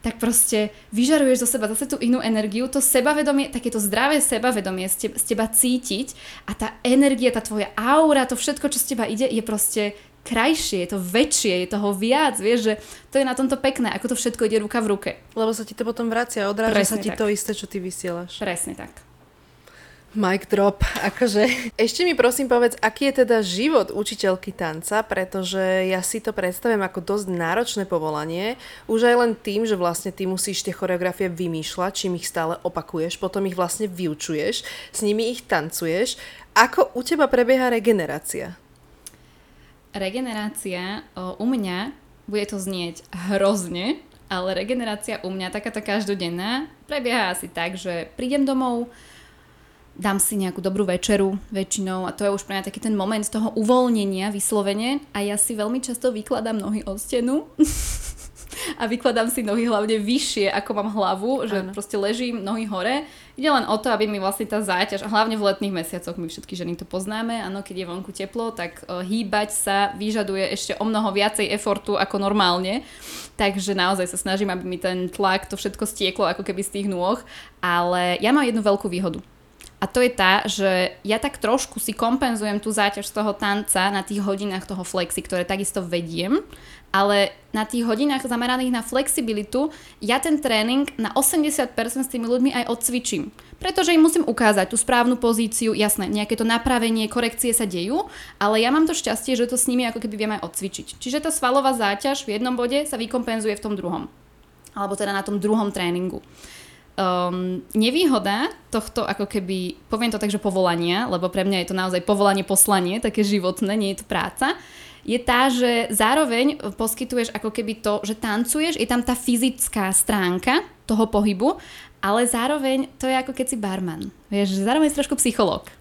tak proste vyžaruješ zo seba zase tú inú energiu, to sebavedomie, takéto zdravé sebavedomie z teba, z teba cítiť a tá energia, tá tvoja aura, to všetko, čo z teba ide, je proste krajšie, je to väčšie, je toho viac, vieš, že to je na tomto pekné, ako to všetko ide ruka v ruke. Lebo sa ti to potom vracia, odráža Presne sa ti tak. to isté, čo ty vysielaš. Presne tak. Mic drop, akože. Ešte mi prosím povedz, aký je teda život učiteľky tanca, pretože ja si to predstavím ako dosť náročné povolanie. Už aj len tým, že vlastne ty musíš tie choreografie vymýšľať, čím ich stále opakuješ, potom ich vlastne vyučuješ, s nimi ich tancuješ. Ako u teba prebieha regenerácia? Regenerácia o, u mňa, bude to znieť hrozne, ale regenerácia u mňa, takáto každodenná, prebieha asi tak, že prídem domov, dám si nejakú dobrú večeru väčšinou a to je už pre mňa taký ten moment toho uvoľnenia vyslovene a ja si veľmi často vykladám nohy od stenu a vykladám si nohy hlavne vyššie ako mám hlavu, že ano. proste ležím nohy hore. Ide len o to, aby mi vlastne tá záťaž, a hlavne v letných mesiacoch, my všetky ženy to poznáme, áno, keď je vonku teplo, tak uh, hýbať sa vyžaduje ešte o mnoho viacej efortu ako normálne. Takže naozaj sa snažím, aby mi ten tlak, to všetko stieklo ako keby z tých nôh. Ale ja mám jednu veľkú výhodu a to je tá, že ja tak trošku si kompenzujem tú záťaž z toho tanca na tých hodinách toho flexi, ktoré takisto vediem, ale na tých hodinách zameraných na flexibilitu ja ten tréning na 80% s tými ľuďmi aj odcvičím. Pretože im musím ukázať tú správnu pozíciu, jasné, nejaké to napravenie, korekcie sa dejú, ale ja mám to šťastie, že to s nimi ako keby viem aj odcvičiť. Čiže tá svalová záťaž v jednom bode sa vykompenzuje v tom druhom. Alebo teda na tom druhom tréningu. Um, nevýhoda tohto ako keby, poviem to tak, že povolania, lebo pre mňa je to naozaj povolanie, poslanie, také životné, nie je to práca, je tá, že zároveň poskytuješ ako keby to, že tancuješ, je tam tá fyzická stránka toho pohybu, ale zároveň to je ako keď si barman. Vieš, zároveň si trošku psychológ.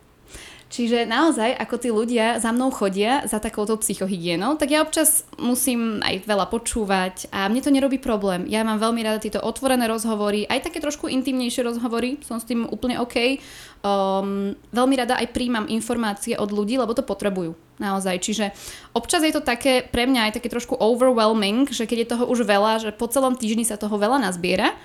Čiže naozaj, ako tí ľudia za mnou chodia za takouto psychohygienou, tak ja občas musím aj veľa počúvať a mne to nerobí problém. Ja mám veľmi rada tieto otvorené rozhovory, aj také trošku intimnejšie rozhovory, som s tým úplne OK. Um, veľmi rada aj príjmam informácie od ľudí, lebo to potrebujú naozaj. Čiže občas je to také pre mňa aj také trošku overwhelming, že keď je toho už veľa, že po celom týždni sa toho veľa nazbiera,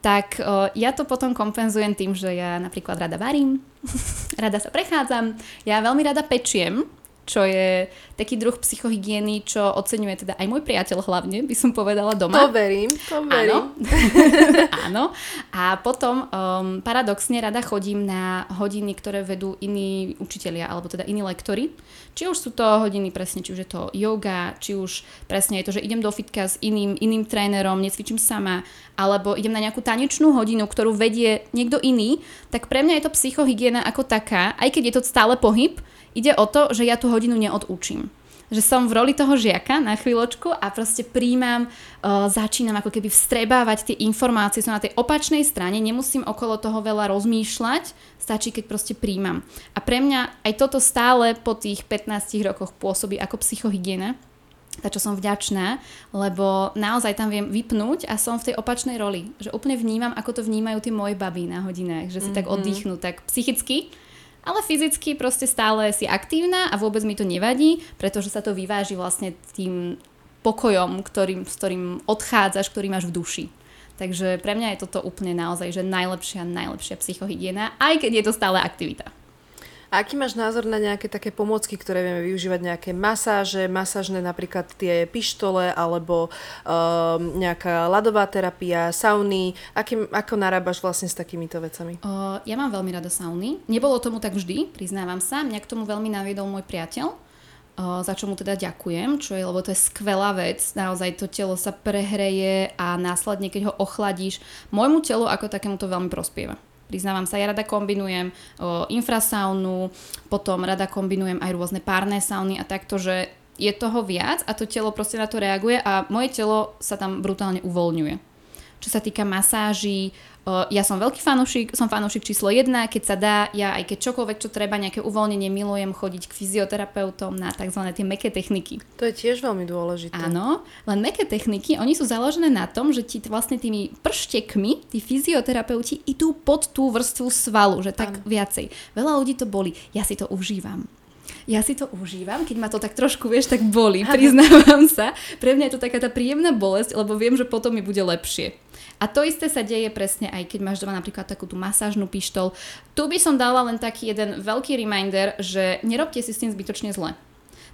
tak o, ja to potom kompenzujem tým, že ja napríklad rada varím, rada sa prechádzam, ja veľmi rada pečiem, čo je taký druh psychohygieny, čo oceňuje teda aj môj priateľ hlavne, by som povedala doma. To verím, to verím. Áno. Áno. A potom um, paradoxne rada chodím na hodiny, ktoré vedú iní učitelia, alebo teda iní lektory. Či už sú to hodiny presne, či už je to yoga, či už presne je to, že idem do fitka s iným, iným trénerom, necvičím sama, alebo idem na nejakú tanečnú hodinu, ktorú vedie niekto iný, tak pre mňa je to psychohygiena ako taká, aj keď je to stále pohyb, Ide o to, že ja tú hodinu neodučím že som v roli toho žiaka na chvíľočku a proste príjmam, uh, začínam ako keby vstrebávať tie informácie, som na tej opačnej strane, nemusím okolo toho veľa rozmýšľať, stačí, keď proste príjmam. A pre mňa aj toto stále po tých 15 rokoch pôsobí ako psychohygiena, za čo som vďačná, lebo naozaj tam viem vypnúť a som v tej opačnej roli. Že úplne vnímam, ako to vnímajú tie moje baby na hodinách, že si mm-hmm. tak oddychnú, tak psychicky ale fyzicky proste stále si aktívna a vôbec mi to nevadí, pretože sa to vyváži vlastne tým pokojom, ktorým, s ktorým odchádzaš, ktorý máš v duši. Takže pre mňa je toto úplne naozaj, že najlepšia, najlepšia psychohygiena, aj keď je to stále aktivita. A aký máš názor na nejaké také pomôcky, ktoré vieme využívať, nejaké masáže, masážne napríklad tie pištole alebo um, nejaká ľadová terapia, sauny. Aký, ako narábaš vlastne s takýmito vecami? Uh, ja mám veľmi rada sauny. Nebolo tomu tak vždy, priznávam sa. Mňa k tomu veľmi naviedol môj priateľ za čo mu teda ďakujem, čo je, lebo to je skvelá vec, naozaj to telo sa prehreje a následne, keď ho ochladíš, môjmu telu ako takému to veľmi prospieva. Priznávam sa, ja rada kombinujem o, infrasaunu, potom rada kombinujem aj rôzne párne sauny a takto, že je toho viac a to telo proste na to reaguje a moje telo sa tam brutálne uvoľňuje. Čo sa týka masáží, ja som veľký fanúšik, som fanúšik číslo 1, keď sa dá, ja aj keď čokoľvek, čo treba, nejaké uvoľnenie, milujem chodiť k fyzioterapeutom na tzv. tie meké techniky. To je tiež veľmi dôležité. Áno, len meké techniky, oni sú založené na tom, že ti vlastne tými prštekmi, tí fyzioterapeuti idú pod tú vrstvu svalu, že tak Áno. viacej. Veľa ľudí to boli, ja si to užívam ja si to užívam, keď ma to tak trošku, vieš, tak boli, priznávam sa. Pre mňa je to taká tá príjemná bolesť, lebo viem, že potom mi bude lepšie. A to isté sa deje presne aj keď máš doma napríklad takú tú masážnu pištol. Tu by som dala len taký jeden veľký reminder, že nerobte si s tým zbytočne zle.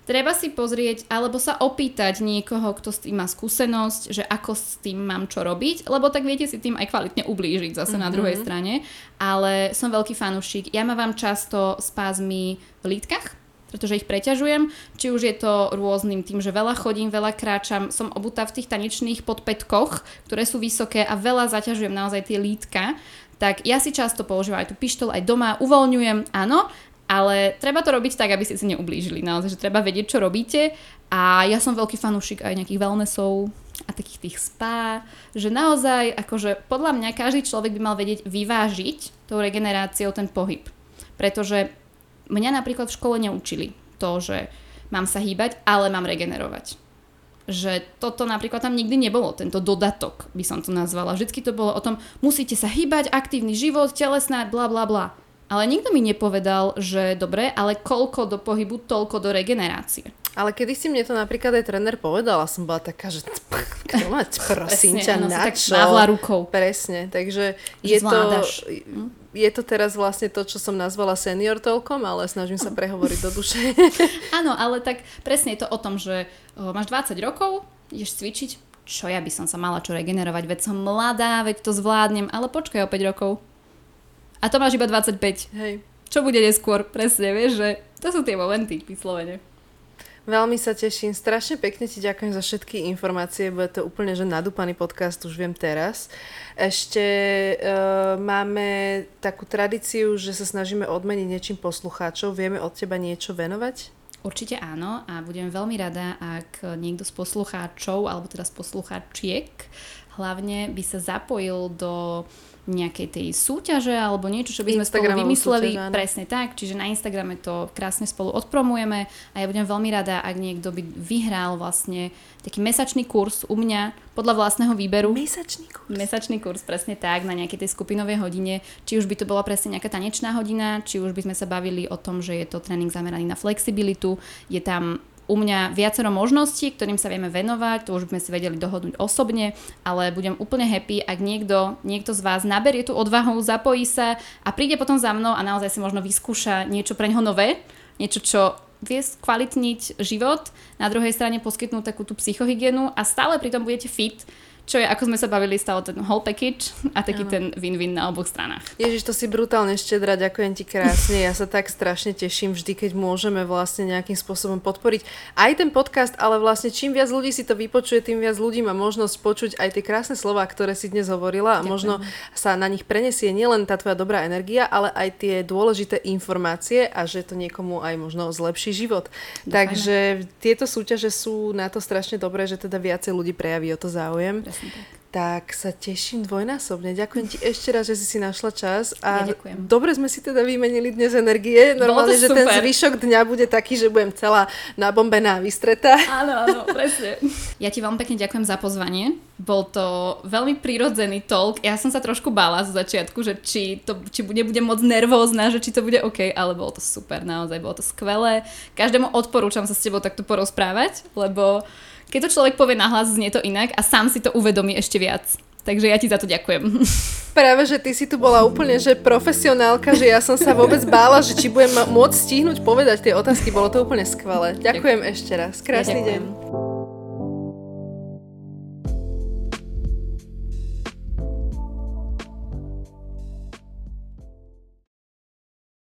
Treba si pozrieť alebo sa opýtať niekoho, kto s tým má skúsenosť, že ako s tým mám čo robiť, lebo tak viete si tým aj kvalitne ublížiť zase mm-hmm. na druhej strane. Ale som veľký fanúšik. Ja mám často spázmy v lítkach, pretože ich preťažujem. Či už je to rôznym tým, že veľa chodím, veľa kráčam, som obutá v tých tanečných podpätkoch, ktoré sú vysoké a veľa zaťažujem naozaj tie lítka, tak ja si často používam aj tú pištol aj doma, uvoľňujem, áno, ale treba to robiť tak, aby ste si neublížili. Naozaj, že treba vedieť, čo robíte. A ja som veľký fanúšik aj nejakých wellnessov a takých tých spa, že naozaj, akože podľa mňa každý človek by mal vedieť vyvážiť tou regeneráciou ten pohyb. Pretože Mňa napríklad v škole neučili to, že mám sa hýbať, ale mám regenerovať. Že toto napríklad tam nikdy nebolo, tento dodatok by som to nazvala. Vždycky to bolo o tom, musíte sa hýbať, aktívny život, telesná, bla bla bla. Ale nikto mi nepovedal, že dobre, ale koľko do pohybu, toľko do regenerácie. Ale kedy si mne to napríklad aj tréner povedal a som bola taká, že kto mať, prosím ťa, na čo? rukou. Presne, takže je to? Je to teraz vlastne to, čo som nazvala senior toľkom, ale snažím sa prehovoriť do duše. Áno, ale tak presne je to o tom, že máš 20 rokov, ideš cvičiť, čo ja by som sa mala čo regenerovať, veď som mladá, veď to zvládnem, ale počkaj o 5 rokov. A to máš iba 25. Hej. Čo bude neskôr, presne, vieš, že to sú tie momenty, vyslovene. Veľmi sa teším, strašne pekne ti ďakujem za všetky informácie, bude to úplne že nadúpaný podcast, už viem teraz. Ešte uh, máme takú tradíciu, že sa snažíme odmeniť niečím poslucháčov. Vieme od teba niečo venovať? Určite áno a budem veľmi rada, ak niekto z poslucháčov, alebo teda z poslucháčiek, hlavne by sa zapojil do nejakej tej súťaže alebo niečo, čo by sme spolu vymysleli. Súťaž, Presne tak, čiže na Instagrame to krásne spolu odpromujeme a ja budem veľmi rada, ak niekto by vyhral vlastne taký mesačný kurz u mňa podľa vlastného výberu. Mesačný kurz? Mesačný kurz, presne tak, na nejakej tej skupinovej hodine. Či už by to bola presne nejaká tanečná hodina, či už by sme sa bavili o tom, že je to tréning zameraný na flexibilitu, je tam u mňa viacero možností, ktorým sa vieme venovať, to už by sme si vedeli dohodnúť osobne, ale budem úplne happy, ak niekto, niekto z vás naberie tú odvahu, zapojí sa a príde potom za mnou a naozaj si možno vyskúša niečo pre neho nové, niečo, čo vie skvalitniť život, na druhej strane poskytnúť takú tú psychohygienu a stále pritom budete fit, čo je, ako sme sa bavili, stále ten whole package a taký ano. ten win-win na oboch stranách. Ježiš, to si brutálne štedra, ďakujem ti krásne. Ja sa tak strašne teším vždy, keď môžeme vlastne nejakým spôsobom podporiť aj ten podcast, ale vlastne čím viac ľudí si to vypočuje, tým viac ľudí má možnosť počuť aj tie krásne slova, ktoré si dnes hovorila a ďakujem. možno sa na nich prenesie nielen tá tvoja dobrá energia, ale aj tie dôležité informácie a že to niekomu aj možno zlepší život. Dúfajme. Takže tieto súťaže sú na to strašne dobré, že teda viacej ľudí prejaví o to záujem. Presne tak. Tak sa teším dvojnásobne. Ďakujem ti ešte raz, že si si našla čas. A ja ďakujem. dobre sme si teda vymenili dnes energie. Normálne, že ten zvyšok dňa bude taký, že budem celá nabombená, vystretá. Áno, áno, presne. Ja ti veľmi pekne ďakujem za pozvanie. Bol to veľmi prirodzený talk. Ja som sa trošku bála z začiatku, že či, to, či nebudem moc nervózna, že či to bude OK, ale bolo to super, naozaj bolo to skvelé. Každému odporúčam sa s tebou takto porozprávať, lebo keď to človek povie nahlas, znie to inak a sám si to uvedomí ešte viac. Takže ja ti za to ďakujem. Práve, že ty si tu bola úplne, že profesionálka, že ja som sa vôbec bála, že či budem môcť stihnúť povedať tie otázky. Bolo to úplne skvelé. Ďakujem, ďakujem. ešte raz. Krásny ja deň.